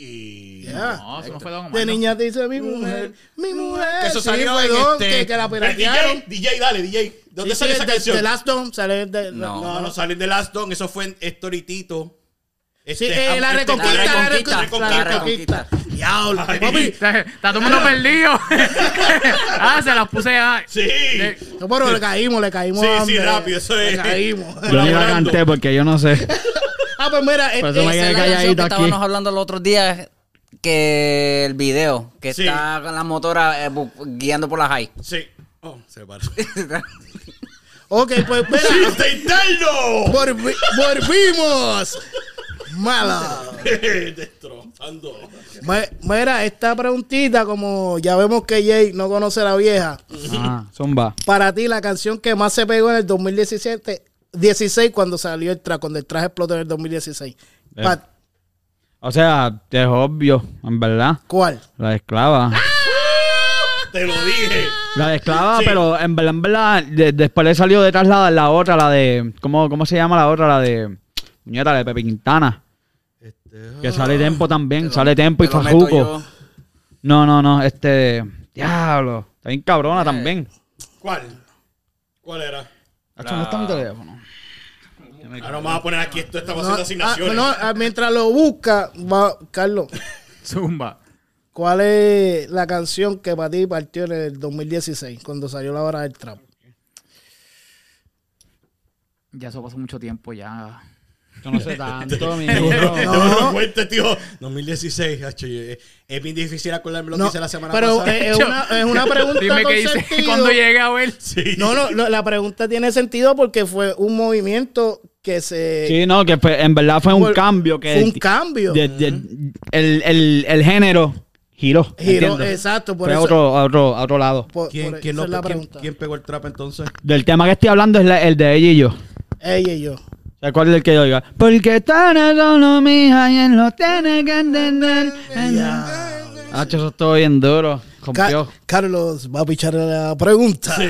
Y. Ya. no, eso no fue Don Omar. De niña te dice mi mujer, mi mujer. Que eso Sí, salió fue en Don, este. que, que la piratearon. DJ, DJ, dale, DJ. ¿Dónde Sí, sale sí, esa de- canción? De Last Dawn sale de. No. No, no salen de Last Dawn, eso fue en Storitito. Sí, Este, eh, la este- reconquista, la La reconquista. Reconquista, La reconquista. Diablo, papi. Está, está todo el mundo perdido. [laughs] ah, se las puse a. Sí. Eh, No, pero le caímos, le caímos. Sí, sí, rápido, eso es. Le caímos. Yo ni la canté porque yo no sé. [laughs] Ah, pues mira, Por eso me Esa quedé es la canción que aquí. estábamos hablando los otros días que el video, que Sí. está con la motora eh, bu- guiando por la high. Sí. Oh, se paró. [laughs] ok, pues mira, ¡Chiste interno! volvi- volvimos. Mala. [laughs] Destrozando. Me- Mira, esta preguntita, como ya vemos que Jay no conoce a la vieja, Ah, zumba. para ti la canción que más se pegó en el 2017, 16 cuando salió el traje, cuando el traje explotó en el 2016. Eh. Pa- O sea, es obvio, en verdad. ¿Cuál? La de esclava. Te lo dije. La de esclava, Sí. pero en verdad, en verdad, de- después le salió detrás la, la otra, la de. ¿cómo, ¿Cómo se llama la otra? La de. Muñeta, la de Pepe Quintana. Que sale Tempo también, sale Tempo y Te lo Fajuco. No, no, no, este. Diablo. Está bien cabrona también. ¿Cuál? ¿Cuál era? Hacho, ¿Dónde está mi teléfono? Ahora vamos a poner aquí esto, estamos No, haciendo ah, asignaciones. no, ah, mientras lo busca, va, Carlos, [laughs] Zumba. ¿cuál es la canción que para ti partió en el 2016, cuando salió la hora del trap? Ya eso pasó mucho tiempo ya. Yo no sé tanto, [laughs] mi hijo. No. cuenta, tío. 2016, hacho, eh, es bien difícil acordarme lo que No, hice la semana pero pasada. es, es una, es una [laughs] pregunta Dime con qué [laughs] sentido. cuando llegue a ver. sí. No, no, no, la pregunta tiene sentido porque fue un movimiento que se... Sí, no, que fue- en verdad fue un Fue- cambio que fue un cambio. de- de- el, el, el género giró. Giró, exacto, por Fue a eso. otro, a otro, a otro lado. por- ¿Quién, por- quién, esa no- es la quién- pregunta. quién pegó el trap entonces? Del tema que estoy hablando es la- el de ella y yo. Ella y yo. ¿Sabes cuál es el que yo diga? Porque tú eres solo mi hija y él lo tiene que entender. Ah, eso estuvo bien duro. Ca-. Carlos va a pichar la pregunta. [laughs]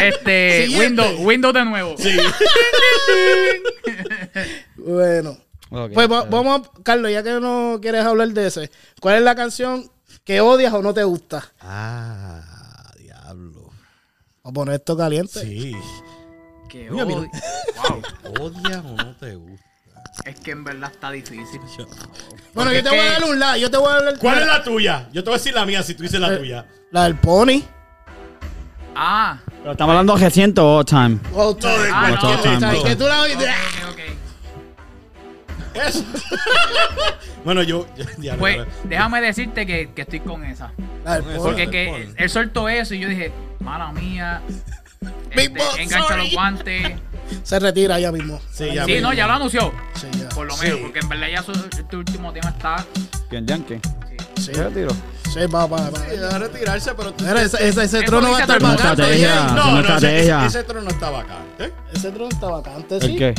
Este, Siguiente. Windows, Windows de nuevo. [laughs] Bueno. Ok. Pues va- vamos, a- Carlos, ya que no quieres hablar de ese, ¿cuál es la canción que odias o no te gusta? Ah, diablo. Vamos a poner esto caliente. Sí. Que mira. Wow. [laughs] ¿Odias o no te gusta? Es que en verdad está difícil. Bueno, Porque yo te voy a dar un la, yo te voy a dar ¿Cuál es la tuya? Yo te voy a decir la mía si tú dices la Eh, tuya. La del Pony. Ah, Pero estamos hablando reciente o all time. All time. de Ah, no, cualquier no, que tú la oíste. ok, ok. Eso. [laughs] bueno, yo. yo- ya, Pues no, déjame decirte que, que estoy con esa. La del Con eso. Pony. Porque que él soltó eso y yo dije, mala mía. Big Este, boss, engancha sorry. los guantes. [laughs] Se retira ya mismo. Sí, ya Sí, mismo. no, ya lo anunció. Sí, ya. Por lo Sí. menos, porque en verdad ya su, este último tema está. ¿Quién, Yankee? sí. ¿Qué tiro? sí, va, va, va. Sí, va a retirarse, pero. Mira, ese, ese, trono va a estar el vacante. Estrategia. No, no, ese, estrategia. ese, ese trono no está vacante. Ese trono está vacante, ¿El sí. qué?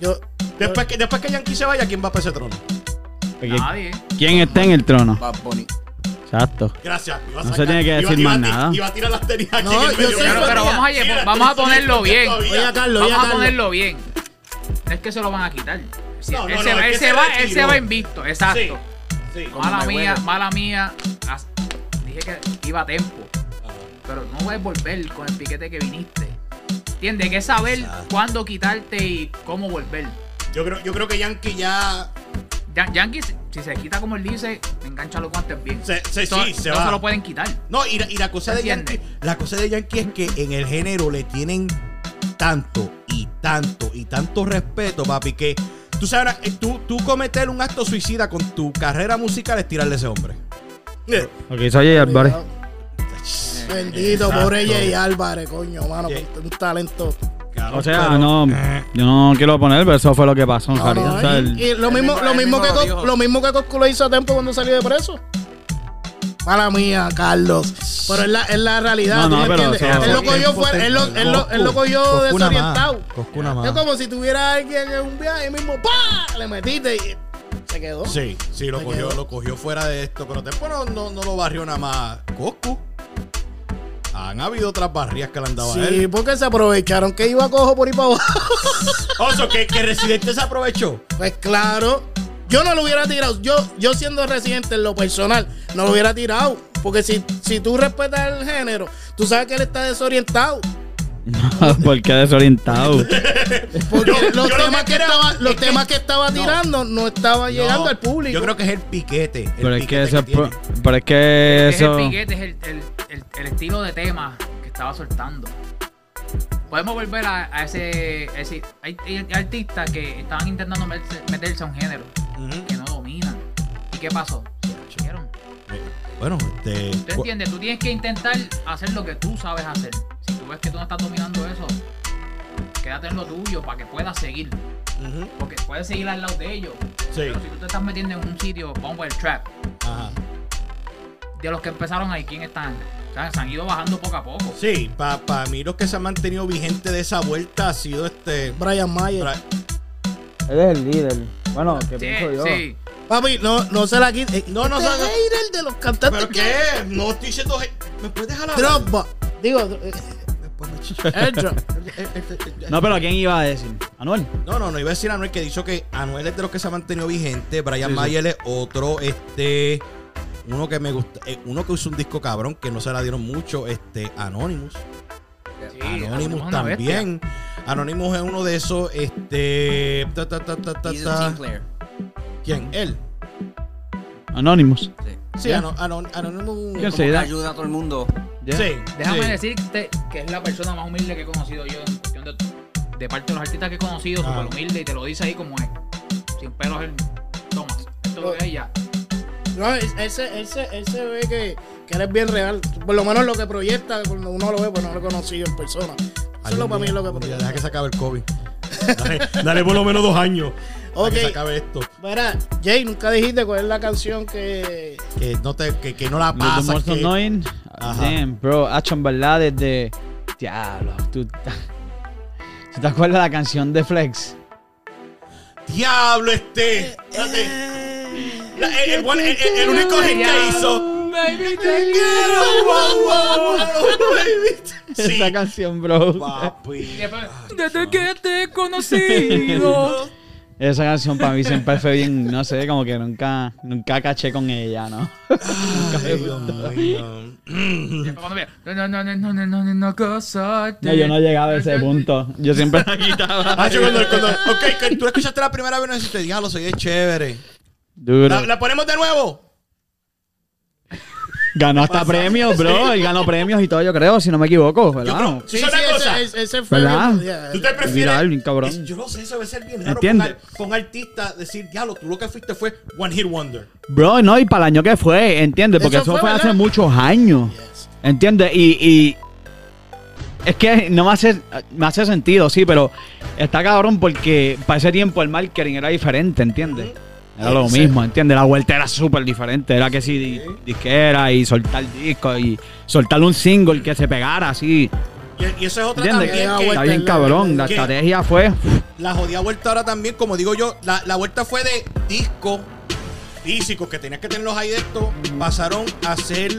Yo, Después que, después que Yankee se vaya, ¿quién va para ese trono? Nadie. ¿Quién está en el trono? Bad Bunny. Exacto. Gracias. Iba a No se tiene que decir iba más nada. Iba a tirar las tenis aquí No, en el yo medio. sé, Pero, vamos a, Sí, lle- las vamos a ponerlo bien. todavía. Oye, Carlos, Vamos a Carlos. ponerlo bien. No es que se lo van a quitar. Si- No, no, él se, va- él se se va, él retiró. se va invicto, exacto. Sí. Sí. Mala mía, mala mía. Dije que iba a tiempo. Pero no puedes volver con el piquete que viniste. ¿Entiendes? Hay que saber Exacto. cuándo quitarte y cómo volver. Yo creo, yo creo que Yankee ya. Ya- Yankee, si- se quita como él dice, engancha los guantes bien. Se, se- sí, se no va. se lo pueden quitar. No, y la, y la cosa de. Yankee, la cosa de Yankee es que en el género le tienen tanto y tanto y tanto respeto, papi, que tú sabes, eh, tú, tú cometer un acto suicida con tu carrera musical es tirarle a ese hombre. Eh, Lo que hizo Jay Álvarez. Bendito, Exacto. pobre Jay Álvarez, coño, mano, por un talento. O sea, pero- no, Eh. yo no quiero poner, pero eso fue lo que pasó en No, realidad. no, O sea, y- el- y, lo mismo, lo mismo que lo mismo que Coscu le hizo a Tempo cuando salió de preso. Mala mía, Carlos. Pero es la, es la realidad, No, ¿tú no, pero eso- él lo cogió fuera, él lo, él lo, él lo cogió desorientado. Coscu nada más. Es como si tuviera alguien en un viaje y mismo ¡pah! le metiste y se quedó. Sí, sí, lo Se cogió, quedó. lo cogió fuera de esto, pero Tempo no, no, no lo barrió nada más Coscu. Han habido otras barrias que le han dado a Sí, él. porque se aprovecharon que iba a cojo por ahí para abajo. [laughs] Oso, que, que Residente se aprovechó. Pues claro, yo no lo hubiera tirado. Yo, yo siendo residente en lo personal, no lo hubiera tirado. Porque si, si tú respetas el género, tú sabes que él está desorientado. [laughs] ¿Por qué desorientado? [laughs] Porque Yo- los, yo temas, que estaba, los es temas que estaba tirando no, estaba llegando No, al público. Yo creo que es el piquete. el Pero es que eso, tiene. pero es que Es eso. el piquete, es el, el- el- el estilo de tema que estaba soltando. Podemos volver a, a ese, ese- Hay, hay artistas que estaban intentando meterse, meterse a un género que no dominan. ¿Y qué pasó? Se. Bueno, este. ¿Tú entiendes? Tú tienes que intentar hacer lo que tú sabes hacer. Si tú ves que tú no estás dominando eso, quédate en lo tuyo para que puedas seguir. Porque puedes seguir al lado de ellos. Sí. Pero si tú te estás metiendo en un sitio, vamos el trap, Ajá. De los que empezaron ahí, ¿quién están? O sea, se han ido bajando poco a poco. Sí, para mí los que se han mantenido vigentes de esa vuelta ha sido este. Brian Mayer. Bra- Él es el líder. Bueno, que Sí, pienso yo. sí. Papi, no, no se la quite. No, no, Este no, no. hater de los cantantes ¿Pero qué? No estoy diciendo. ¿Me puedes dejar hablar? Dropbox. Digo, eh. [laughs] [laughs] No, pero ¿quién iba a decir? Anuel. No, no, no iba a decir a Anuel que dicho que Anuel es de los que se ha mantenido vigente. Brian Sí, sí. Mayer es otro, este. Uno que me gusta, eh, uno que hizo un disco cabrón que no se la dieron mucho, este, Anonymous. Sí, Anonymous es también. Anonymous es uno de esos, este. ta, ta, ta, ta, ta, He's ta. a team player. ¿Quién? Él. Anonymous. Sí. Sí, Ano- Ano- Anonymous. ¿Quién Como se ayuda a todo el mundo. Sí. Déjame sí. decirte que es la persona más humilde que he conocido yo en cuestión de de parte de los artistas que he conocido, Ah. súper humilde, y te lo dice ahí como es. Sin pelos, él, Tomás, esto lo es ya. No, es- ese, ese, él se ve que, que eres bien real. Por lo menos lo que proyecta, cuando uno lo ve, pues no lo he conocido en persona. Eso es lo para mí es lo que Ya, proyecta. Deja que se acabe el COVID. Dale, dale por lo menos dos años. Para que Ok. se acabe esto. Mira, Jay, nunca dijiste cuál es la canción que. Que no, te, que, que no la Los Most que- Annoying. Ajá. Damn, bro. Hacho, en verdad, desde. Diablo, tú. [laughs] ¿Tú te acuerdas de la canción de Flex? Diablo, este. Espérate. La- el, el el- el- el único hit que hizo. Baby, Te quiero, wow, wow, wow, baby. Sí. Esa canción, bro. Papi. Desde que te he conocido. [laughs] Esa canción para mí siempre fue bien, no sé, como que nunca, nunca caché con ella, ¿no? Ay, Dios mío. Siempre cuando vea, No, no, no, no, no, no, no, no, casarte. No, yo no llegaba a ese [laughs] punto. Yo siempre la [laughs] quitaba. Ah, yo cuando, cuando, ok, que tú la escuchaste la primera vez y dijiste, diablo, soy chévere. Duro. ¿La, la ponemos de nuevo? Ganó hasta premios, bro. Él ganó premios y todo, yo creo, si no me equivoco, ¿verdad? creo- Sí, sí, una ese, cosa. ese- ese fue. ¿Verdad? ya, ¿Tú te prefieres? Viral, bien cabrón. Es- yo no sé, eso debe ser bien raro. ¿Entiendes? Con, con artistas decir, diablo, tú lo que fuiste fue One Hit Wonder. Bro, no, y para el año que fue, ¿entiendes? Porque Eso eso, fue, fue, hace ¿verdad? muchos años. Yes. ¿Entiendes? Y, y es que no me hace, me hace sentido, sí, pero está cabrón porque para ese tiempo el marketing era diferente, ¿entiendes? Era lo Sí. mismo, ¿entiendes? La vuelta era súper diferente. Era que si di- disquera y soltar discos y soltar un single que se pegara así. Y, y eso es otra ¿Entiendes? también. Que- Está bien cabrón. La ¿Qué? estrategia fue. La jodida vuelta ahora también, como digo yo, la, la vuelta fue de discos físicos que tenías que tenerlos ahí de esto, pasaron a ser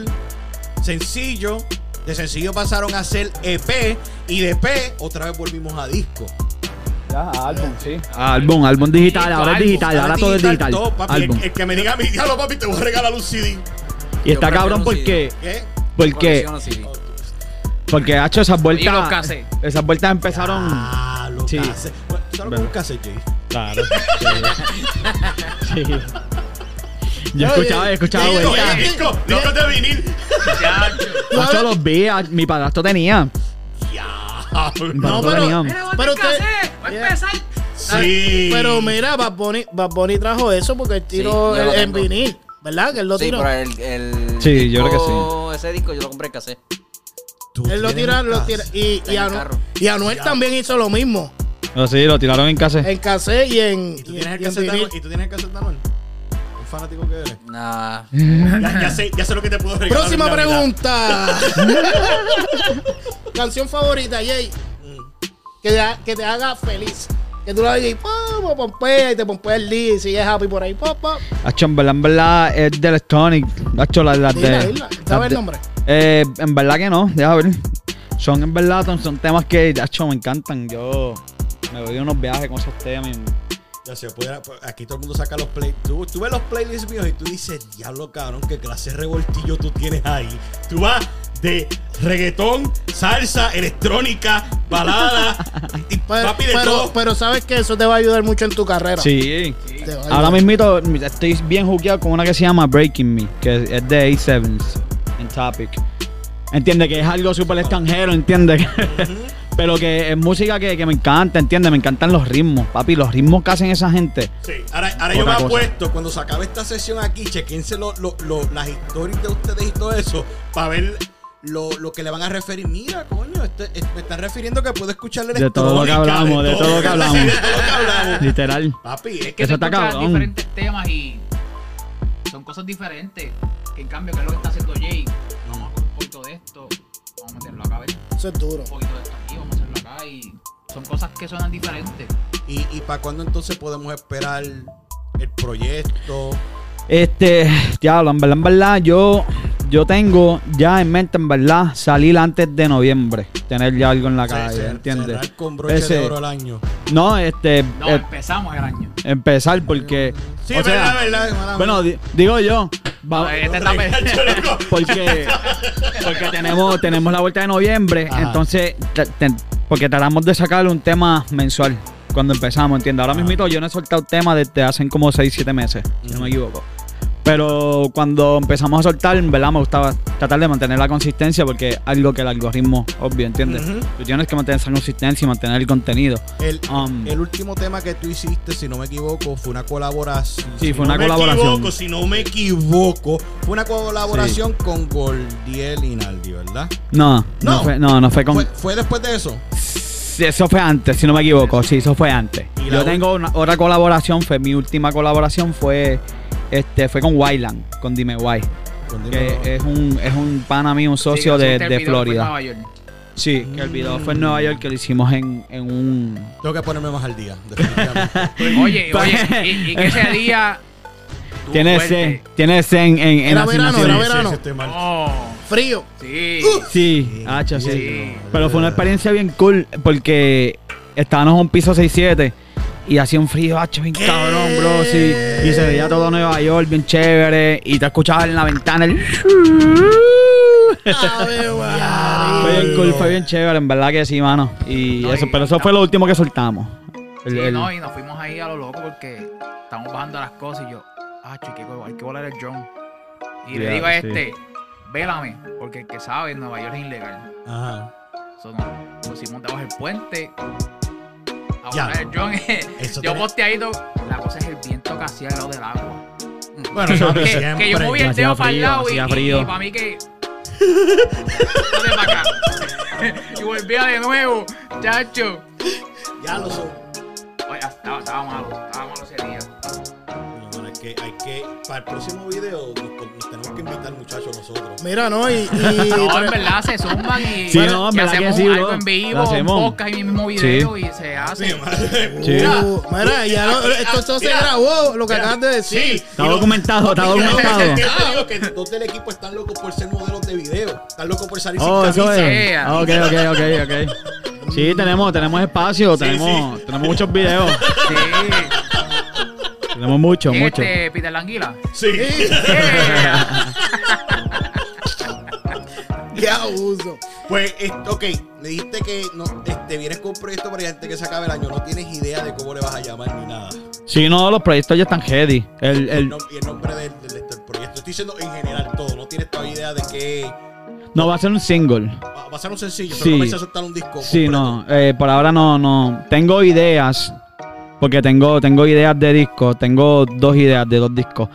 sencillo, de sencillo pasaron a ser EP y de EP otra vez volvimos a disco. Álbum, sí. Álbum, álbum digital. Ahora es digital. Ahora todo es digital. todo, papi. El, Álbum. el que me diga a mí, diablo, papi, te voy a regalar un CD. Y está cabrón porque. ¿Qué? Porque. Porque ha hecho esas los vueltas. cassettes. Esas vueltas empezaron. Ah, lo Sí. Bueno, ¿Tú sabes lo que es un cassette, Jay? Claro. [laughs] Sí. Yo escuchaba, escuchaba Disco, vueltas. eh, disco, discos de vinil. Yo los vi, mi padrastro tenía. Mi No, Pero pero usted- Va a Yeah. empezar. Sí. Pero mira, Bad Bunny, Bad Bunny trajo eso porque él tiró Sí, el- en vinil. ¿Verdad? Que él lo Sí, tiró. pero el, el Sí, yo creo que disco- Ese disco yo lo compré en cassette. Él lo tira, lo tira. Y, y, en el Anu- carro. y Anuel también hizo lo mismo. No, sí, lo tiraron en cassette y en, ¿Y tú y- tienes el y en cassette de? ¿Y tú tienes el cassette de Anuel? Un fanático que eres. Nah. Ya, ya sé, ya sé lo que te puedo regalar. Próxima pregunta. [laughs] [laughs] Canción favorita, Jay. Que te, que te haga feliz. Que tú la digas y pum, pompea y te pompea el día y sigues happy por ahí. Pop, pop. Hacho, en verdad, en verdad, es de Electronic. Hacho, las, Dila, de. dila. ¿Sabes el nombre? Eh, en verdad que no, deja ver. Son en verdad, son, son temas que, hacho, me encantan. Yo me voy a unos viajes con esos temas. Ya se puede, aquí todo el mundo saca los play. Tú, tú ves los playlists míos y tú dices, diablo cabrón, qué clase de revoltillo tú tienes ahí. Tú vas de reggaetón, salsa, electrónica, balada, y Pero, papi de pero, todo. pero sabes que eso te va a ayudar mucho en tu carrera. Sí. Ahora mismito estoy bien jugueado con una que se llama Breaking Me, que es de A7s en Topic. Entiende que es algo súper extranjero, entiende. Pero que es música que, que me encanta, entiende. Me encantan los ritmos, papi. Los ritmos que hacen esa gente. Sí, ahora, ahora yo me cosa. apuesto, cuando se acabe esta sesión aquí, chequense lo- lo- lo- las historias de ustedes y todo eso, para ver lo, lo que le van a referir. Mira, coño, este- este- me están refiriendo que puedo escucharle De todo lo que hablamos, de todo lo que [laughs] hablamos. de todo lo que hablamos. Literal. Papi, es que Eso está cabrón. diferentes temas y son cosas diferentes. Que en cambio, que es lo que está haciendo Jay? Vamos a un poquito de esto, vamos a meterlo acá, ¿ves? Eso es duro. un poquito de esto acá y son cosas que suenan diferentes. ¿Y, y para cuándo entonces podemos esperar el proyecto? Este, diablo, en verdad, en verdad, yo, yo tengo ya en mente, en verdad, salir antes de noviembre. Tener ya algo en la calle, Cer- ¿entiendes? cerrar con broche Ese- de oro al año. No, este, No, eh, empezamos el año. empezar porque. Sí, o sea, verdad, verdad. mala Bueno, di- digo yo, va- No, este está porque, porque tenemos, tenemos la vuelta de noviembre, Ajá. entonces, te- te- porque tratamos de sacar un tema mensual cuando empezamos, ¿entiendes? Ahora mismo yo no he soltado tema desde hace como 6, 7 meses, si no me equivoco. Pero cuando empezamos a soltar, en verdad me gustaba tratar de mantener la consistencia porque es algo que el algoritmo, obvio, ¿entiendes? Tú tienes que mantener esa consistencia y mantener el contenido. El, Um, el último tema que tú hiciste, si no me equivoco, fue una colaboración. Sí, Si fue no una me colaboración. equivoco, si no me equivoco, fue una colaboración con Gordiel Inaldi, ¿verdad? No, no, No. fue, no, no fue con... ¿Fue, fue después de eso? Sí, eso fue antes, si no me equivoco. Sí, eso fue antes. Yo tengo una- otra colaboración, fue mi última colaboración fue este fue con Wyland, con Dime Why, que es un es un pana mío, un socio Sí, de, el de video fue en Florida. Nueva York. Sí, que el video fue en Nueva York que lo hicimos en, en un Tengo que ponerme más al día, definitivamente. [laughs] Oye, oye, y, y que ese día. estuvo tiene fuerte. ese tiene ese en, en, en Era verano, era verano. Oh, Frío. sí. Sí, hacho, sí. Sí. Pero fue una experiencia bien cool porque estábamos en un piso 6-7 y hacía un frío, hacho, bien cabrón, bro. Sí. Y se veía todo Nueva York bien chévere y te escuchabas en la ventana el... [laughs] Ave María. Fue bien cool, fue bien chévere, en verdad que sí, mano. Y No, eso, y- pero eso fue lo último que soltamos. El- Sí, el- no, y nos fuimos ahí a lo loco porque estamos bajando las cosas y yo, ah, chico, hay que volar el drone. Y le Ya, digo a sí. este, vélame, porque el que sabe, Nueva York es ilegal. Ajá. So, nos pusimos debajo del puente Ya. drone. Eso yo tiene- posteadito, la cosa es el viento que hacía al lado del agua. Bueno, eso que, siempre. que yo moví el dedo para el lado y, y- para mí que. Dale para acá. y volvía de nuevo, chacho. Ya lo son. Oye, estaba, estaba malo, que, hay que, para el próximo video nos, nos tenemos que invitar muchachos nosotros. Mira, ¿no? Y, y- [laughs] No, en verdad se zumban y, Sí, no, en y verdad que hacemos sí, algo bro. en vivo, un hacemos. podcast y mismo video y se hace. Sí. Uh, mira, ya lo- esto, esto se Mira. grabó, lo que Mira, acabas de decir. Sí, Está lo- documentado, está Yo te documentado. digo que dos del equipo están locos por ser modelos de video. Están locos por salir Oh, sin eso camisa. es. Ah, Ok, ok, ok, ok. Sí, tenemos, tenemos espacio, Sí, tenemos, tenemos muchos videos. Sí. Tenemos muchos, ¿Quién es muchos. este Peter Languila? Sí. [laughs] Yeah. [laughs] Qué abuso. Pues, ok, me dijiste que no, este, vienes con un proyecto para antes que se acabe el año. No tienes idea de cómo le vas a llamar ni nada. Sí, no, los proyectos ya están ready. El, El, el, nom- el nombre del, del- del proyecto. Estoy diciendo en general todo. No tienes todavía idea de que no va a ser un single. va va a ser un sencillo, Sí. pero no vais a soltar un disco. Sí, completo. no, eh, por ahora no, no. Tengo ideas, porque tengo, tengo ideas de discos, tengo dos ideas de dos discos,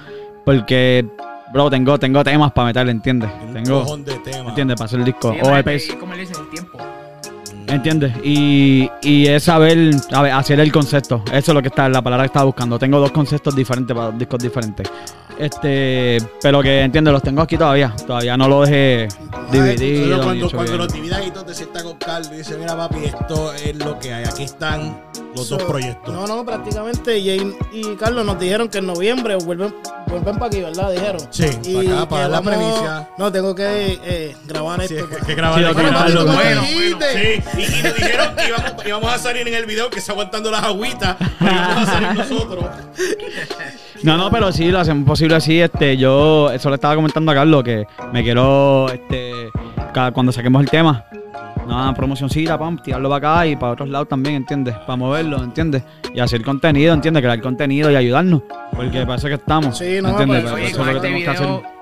porque, bro, tengo, tengo temas para meterle, ¿entiendes? Un Tengo, de temas. ¿entiendes? Para hacer el disco. Sí, o EPs, y como le dices, el tiempo. ¿entiendes? Y, y es saber, a ver, hacer el concepto. Eso es lo que está, la palabra que estaba buscando. Tengo dos conceptos diferentes para dos discos diferentes. Este, pero que, ¿entiendes? Los tengo aquí todavía. Todavía no lo dejé dividido. Pero cuando, cuando los dividan y todo te sientas con Carlos y dice, mira papi, esto es lo que hay. Aquí están los dos proyectos. No, no, prácticamente Jane y Carlos nos dijeron que en noviembre vuelven, vuelven para aquí, ¿verdad? Dijeron. Sí, para acá, para la premicia. No, tengo que eh, grabar Sí, esto. que, que grabar Sí, Bueno. Sí, y, y nos dijeron que íbamos, íbamos a salir en el video que está aguantando las agüitas. Pero íbamos a salir nosotros. [laughs] No, no, pero sí, lo hacemos posible así. Este, yo, eso le estaba comentando a Carlos que me quiero, este, cuando saquemos el tema, una promocioncita, pam, tirarlo para acá y para otros lados también, ¿entiendes? Para moverlo, ¿entiendes? Y hacer contenido, ¿entiendes? Crear contenido y ayudarnos. Porque para eso que estamos. Sí, no, ¿entiendes? pues, Oye, eso es lo que este tenemos que hacer.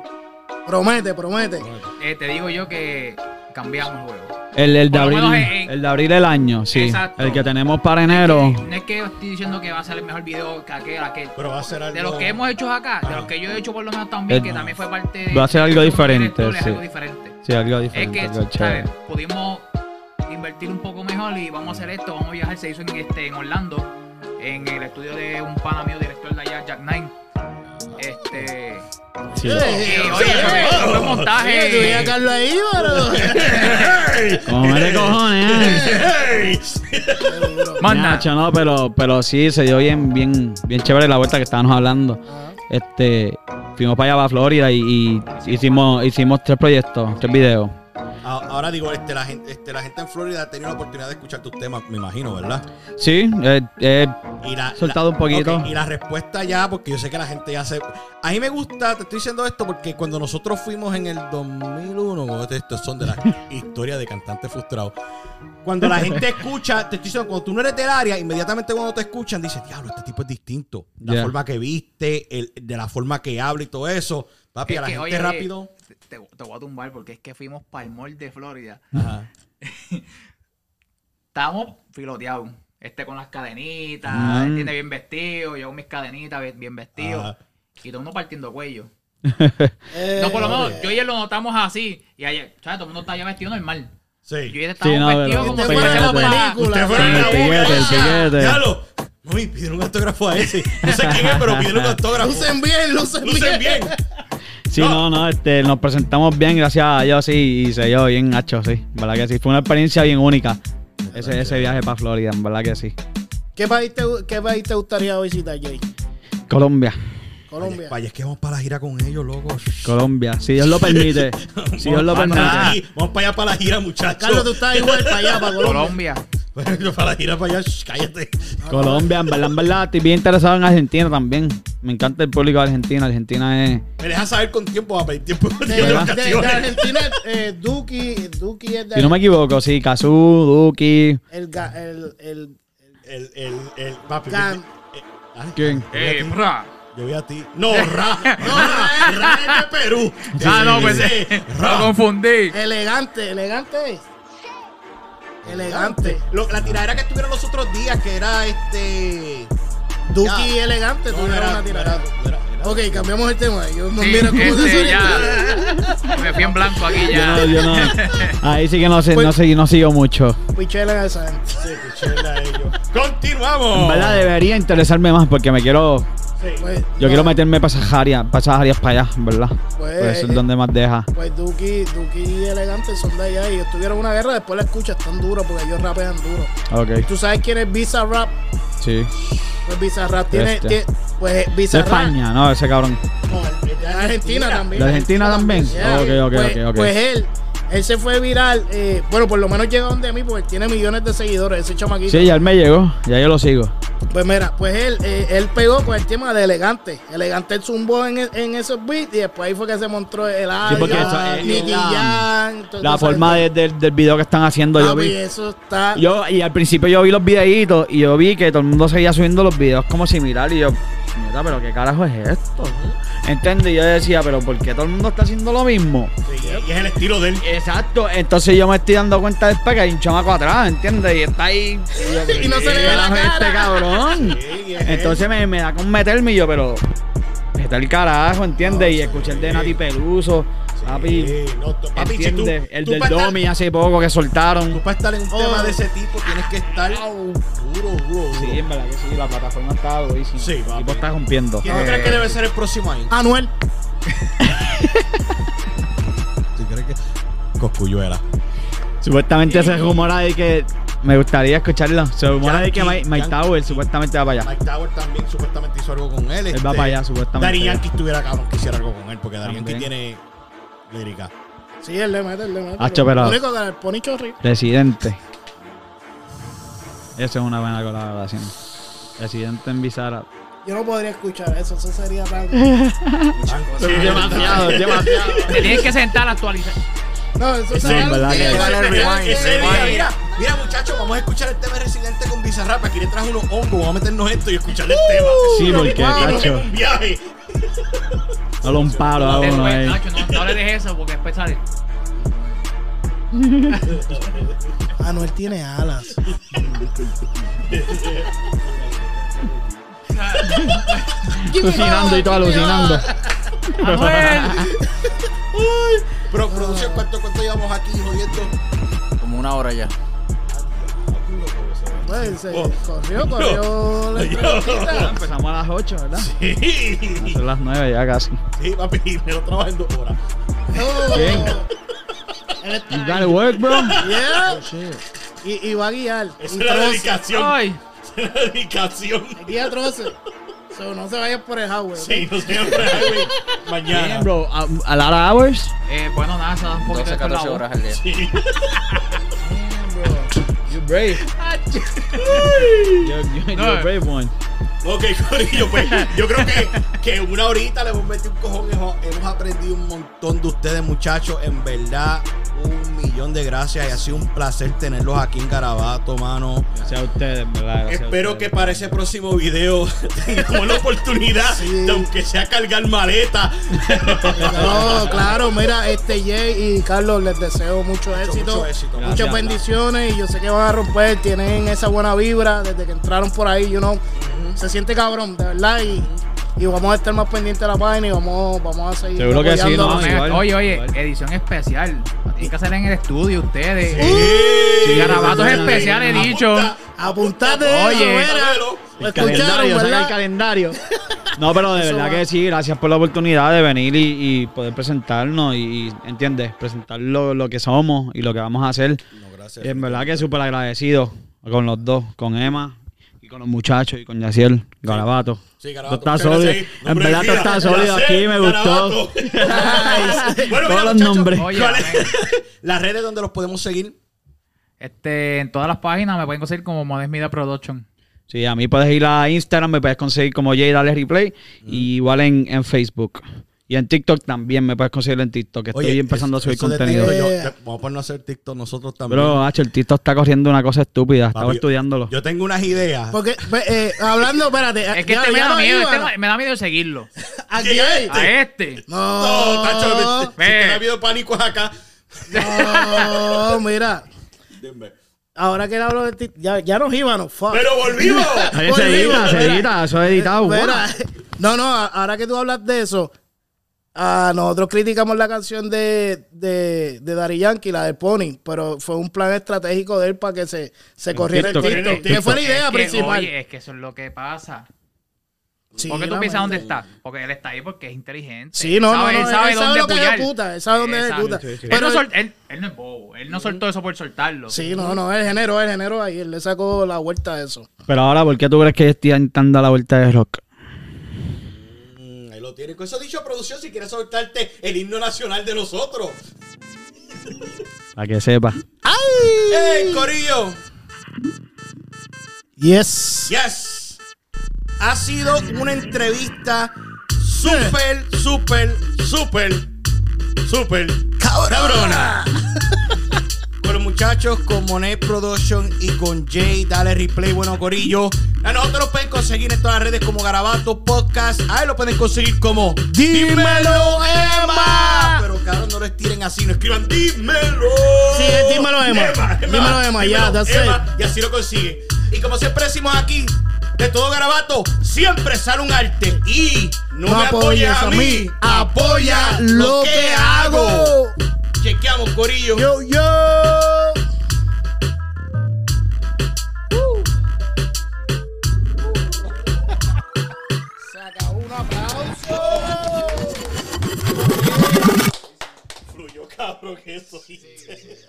Promete, promete. eh, te digo yo que cambiamos el juego. El, el de por lo abril, menos en- el de abril el año, sí. Exacto. El que tenemos para enero. No es que estoy diciendo que va a ser el mejor video que aquel, aquel. Pero va a ser algo. De los que hemos hecho acá, de los que yo he hecho por lo menos también, Eh, que también fue parte de. va a ser algo de- diferente, es sí. algo diferente. Sí, algo Es diferente. que, algo chévere. ¿sabes? Pudimos invertir un poco mejor y vamos a hacer esto. Vamos a viajar. Se hizo en, este, en Orlando, en el estudio de un pana mío, director de allá, Jack Nine. Este. Sí. y, Eh, oye, fue montaje. tú veías a Carlos ahí, pero. [laughs] Como de cojones, eh. Manda. Nacho, no, pero, pero sí, se dio bien, bien, bien chévere la vuelta que estábamos hablando. Este, fuimos para allá, para Florida, y, y hicimos, hicimos tres proyectos, tres videos. Ahora digo, este, la, gente, este, la gente en Florida ha tenido la oportunidad de escuchar tus temas, me imagino, ¿verdad? Sí, eh, eh, Y la, Soltado un poquito. y la respuesta ya, porque yo sé que la gente ya se. A mí me gusta, te estoy diciendo esto porque cuando nosotros fuimos en el 2001, como este- estos son de la [laughs] historia de cantantes frustrados. Cuando la gente escucha, te estoy diciendo, cuando tú no eres del área, inmediatamente cuando te escuchan, dices, diablo, este tipo es distinto. La forma que viste, el- de la forma que habla y todo eso. Papi, Es a la que, gente oye, rápido. Te, te voy a tumbar porque es que fuimos para el mall de Florida. Ajá. [laughs] Estábamos filoteados. Este con las cadenitas, Mm. él tiene bien vestido, yo con mis cadenitas bien, bien vestido. Ajá. Y todo el mundo partiendo cuello. [laughs] Eh, no, por lo menos yo y él lo notamos así. Y ayer, ¿sabes? Todo el mundo está ya vestido normal. Sí. Yo y él estábamos no, vestidos pero- como si fue fuésemos la para- película. Ustedes fueron El en la boca. piquete, el piquete. Mami, pidieron un autógrafo a ese. No sé quién es, pero pidieron un [laughs] autógrafo. Lucen bien, lucen, Lucen bien. Sí, no, no, este, nos presentamos bien, gracias a Dios, sí, y se dio bien hacho, sí. ¿Verdad que sí? Fue una experiencia bien única. Ese, ese viaje para Florida, en verdad que sí. ¿Qué país, te, ¿Qué país te gustaría visitar, Jay? Colombia, Colombia. Vaya, es que vamos para la gira con ellos, loco. Colombia, si Dios lo permite. si Dios lo Vamos permite. para allá, Vamos para allá para la gira, muchachos. Carlos, tú estás igual para allá, para Colombia. Colombia. para la gira para allá, shh, cállate. Colombia, en verdad, en verdad, estoy bien interesado en Argentina también. Me encanta el público de Argentina. Argentina es. Me dejas saber con tiempo, para pedir tiempo de, De, de de-. Argentina, eh, Duki, Duki es de Si no me equivoco, sí, Kazú, Duki. el, ga- el, el, El, el, el, papi. Eh, ah, ¿Quién? Yo a Eh, bra. Yo vi a ti. No, [laughs] Ra. No, Ra, Ra es de Perú. Ah, no, pues Sí, lo Ra. confundí. elegante, elegante. Elegante. Lo- la tiradera que estuvieron los otros días, que era este. Duki Ya. y elegante No, tuvieron era- una tirada. era- era- era- Ok, cambiamos el tema. Yo no Sí, mira cómo este, se ya. [laughs] Me fui en blanco aquí Yo ya. no, yo no. [laughs] Ahí sí que no sé, Pues- no sé, no sigo mucho. Pichela en esa gente. Sí, pichela ellos. Continuamos. En verdad debería interesarme más porque me quiero. Sí. Pues, Yo no, quiero meterme para esas áreas, para esas áreas para allá, en ¿verdad? Pues, Pues eso es eh, donde más deja. Pues Duki, Duki y Elegante son de allá y estuvieron una guerra. Después la escuchas tan duro porque ellos rapean duro. Ok, ¿Tú sabes quién es Visa Rap? sí. Pues Visa Rap tiene. Tiene- pues De Visa Rap. España, no, ese cabrón. No, de Argentina también. ¿De Argentina también? Yeah. Ok, ok, pues, ok, ok. Pues él, él se fue viral. eh, bueno, por lo menos llegó donde mí porque tiene millones de seguidores, ese chamaquito. Sí, ya él me llegó, ya yo lo sigo. Pues mira, pues él, eh, él pegó con el tema de elegante. Elegante él zumbó en, en esos beats y después ahí fue que se mostró el Sí, porque eso Nicky la- todo- forma de- del- del video que están haciendo, yo vi. eso está. Yo, y al principio yo vi los videitos y yo vi que todo el mundo seguía subiendo los videos como similar y yo, mira, pero qué carajo es esto. ¿Entiendes? Y yo decía, pero ¿por qué todo el mundo está haciendo lo mismo? Sí, y es el estilo de él. Exacto, entonces yo me estoy dando cuenta después que hay un chamaco atrás, ¿entiendes? Y está ahí. Y no se le ve la "¿Qué cara". Este cabrón. Sí, y es Entonces me, me da con meterme y yo, pero. Está el carajo, ¿entiendes? y escuché el de Nati Peluso. Papi, Sí, no, tú- papi, si tú- ¿entiendes? el tú del estar- Domi hace poco que Tú soltaron. para estar en un Oh. tema de ese tipo tienes que estar duro, duro, duro. Sí, en verdad que sí, la plataforma está durísima. Sí, el papi. tipo está rompiendo. ¿Quién tú crees que debe ser el próximo año? Anuel. [laughs] ¿Tú crees que...? Coscuyuela. Supuestamente se rumora de que. Me gustaría escucharlo. Se rumora de que Mike, Mike. Tower supuestamente va para allá. Mike Tower también supuestamente hizo algo con él. Él va para allá, supuestamente. Dari Yankee estuviera cabrón que hiciera algo con él, porque Dari Yankee tiene lírica. Sí, él le mete, él le mete. Hacho, pero- Lo único que el Pony Chorri. Residente. Esa es una buena colaboración. Residente en Bizarra. Yo no podría escuchar eso, eso sería tan. [laughs] Sí, demasiado, demasiado. Te tienes que sentar a actualizar. No, eso Sí, sería mira, mira muchachos, vamos a escuchar el tema de Residente con Bizarrap. Aquí le trajo unos hongos, vamos a meternos esto y escuchar el tema. Sí, porque, cacho. en un viaje. Solo un palo a uno ahí. Nacho, no, no le dejes eso porque después sale. Anuel tiene alas. Alucinando y todo alucinando. Pero, producción, ¿cuánto, ¿cuánto llevamos aquí jodiendo? Como una hora ya. Pues, se Oh. corrió, corrió la [laughs] entrevista. Empezamos a las 8, ¿verdad? Sí. Son las 9 ya casi. Sí, papi, me lo trabajo en dos horas. No. Bien. You gotta work, bro. Yeah. Y, y va a guiar. Esa es la dedicación. Ay, Esa es la dedicación. Guía troce. So, no se vayan por el highway. Sí, por el highway mañana. Bro. A, a lot of hours? Eh, bueno, nada, se da un poquito 12, de 14 colado. horas al día. Sí. [laughs] Brave. you're, you're, No. you're a brave one. Ok, Corillo, pues yo creo que, que en una horita le hemos metido un cojón. Hemos, hemos aprendido un montón de ustedes, muchachos. En verdad, un millón de gracias y ha sido un placer tenerlos aquí en Garabato, mano. Gracias a ustedes, ¿verdad? Gracias Espero ustedes. que para ese próximo video [laughs] tengamos la oportunidad de, aunque sea cargar maleta. [laughs] No, claro, mira, este Jay y Carlos, les deseo mucho éxito. mucho éxito. Muchas Gracias. bendiciones y yo sé que van a romper, tienen esa buena vibra desde que entraron por ahí, you know. Se siente cabrón, de verdad, y, y vamos a estar más pendientes de la página y vamos, vamos a seguir Seguro que sí, no, Oye, igual, oye, oye, igual. edición especial. Tienen que hacer en el estudio ustedes. Sí. Garabatos Sí. especiales, he dicho. Apuntate Oye, eso, El calendario, saca el calendario. [laughs] No, pero de Eso verdad va. que sí, gracias por la oportunidad de venir y, y poder presentarnos y, y, ¿entiendes? Presentar lo, lo que somos y lo que vamos a hacer. No, gracias. Y en verdad que súper agradecido con los dos, con Emma con los muchachos y con Yaciel Garabato. Sí, Garabato. Está sólido. En verdad de todo vida. está sólido aquí, me gustó. [laughs] [laughs] Bueno, Todos mira, los nombres. Oye, ¿cuál es- amén. [laughs] Las redes donde los podemos seguir. Este, en todas las páginas me pueden conseguir como Modest Media Production. Sí, a mí puedes ir a Instagram, me puedes conseguir como Jay Dale Replay y igual en, en Facebook. Y en TikTok también me puedes conseguir en TikTok, que estoy empezando a subir contenido. Yo- vamos a ponernos a hacer TikTok nosotros también. Bro, Hacho, el TikTok está corriendo una cosa estúpida. Estaba Papi, estudiándolo. Yo tengo unas ideas. Porque, pues, eh, hablando, espérate. Es que ya- este me da miedo, este me da miedo seguirlo. [laughs] ¿A ¿Quién quién? es? A este. No, No, Tacho, si te ha habido pánico acá. no, mira. Dime. Ahora que él habló de ti, ya, ya nos íbamos, fuck. Pero volvimos. [laughs] Se edita, se edita, eso es editado. Mira, no, no, ahora que tú hablas de eso, ah, nosotros criticamos la canción de, de, de Daddy Yankee, la de Pony, pero fue un plan estratégico de él para que se, se corriera el TikTok. TikTok. Que fue la Es idea que, principal. Oye, es que eso es lo que pasa. Sí, ¿Por qué tú piensas dónde está? Porque él está ahí porque es inteligente. Sí, no, Él no, sabe, no, él sabe él sabe dónde que ejecuta, él sabe dónde ejecuta. Sí, sí. Pero él, no él- sol- él- él no es bobo. Él no soltó eso por soltarlo. Sí, no, no, el género, el género ahí, él le sacó la vuelta a eso. Pero ahora, ¿por qué tú crees que estoy intentando la vuelta de rock? Ahí lo tienen. Con eso dicho, producción, si quieres soltarte el himno nacional de nosotros. Para que sepa. ¡Ey, Corillo! Yes. Yes. Ha sido una entrevista súper, súper, súper, súper cabrona. Con los muchachos, con Monet Production y con Jay, dale replay, bueno Corillo. A nosotros lo pueden conseguir en todas las redes como Garabato Podcast. Ahí lo pueden conseguir como Dímelo Emma. Pero cabrón, no lo estiren así, no escriban Dímelo. Sí, es Dímelo, Emma. Dímelo, Emma, ya, that's it. Y así lo consigue. Y como siempre decimos aquí, de todo Garabato, siempre sale un arte. Y no, No me apoyes a mí, apoya lo que hago. Chequeamos, Corillo. Yo, yo. Saca un aplauso. Fluyó, cabrón, que eso hice.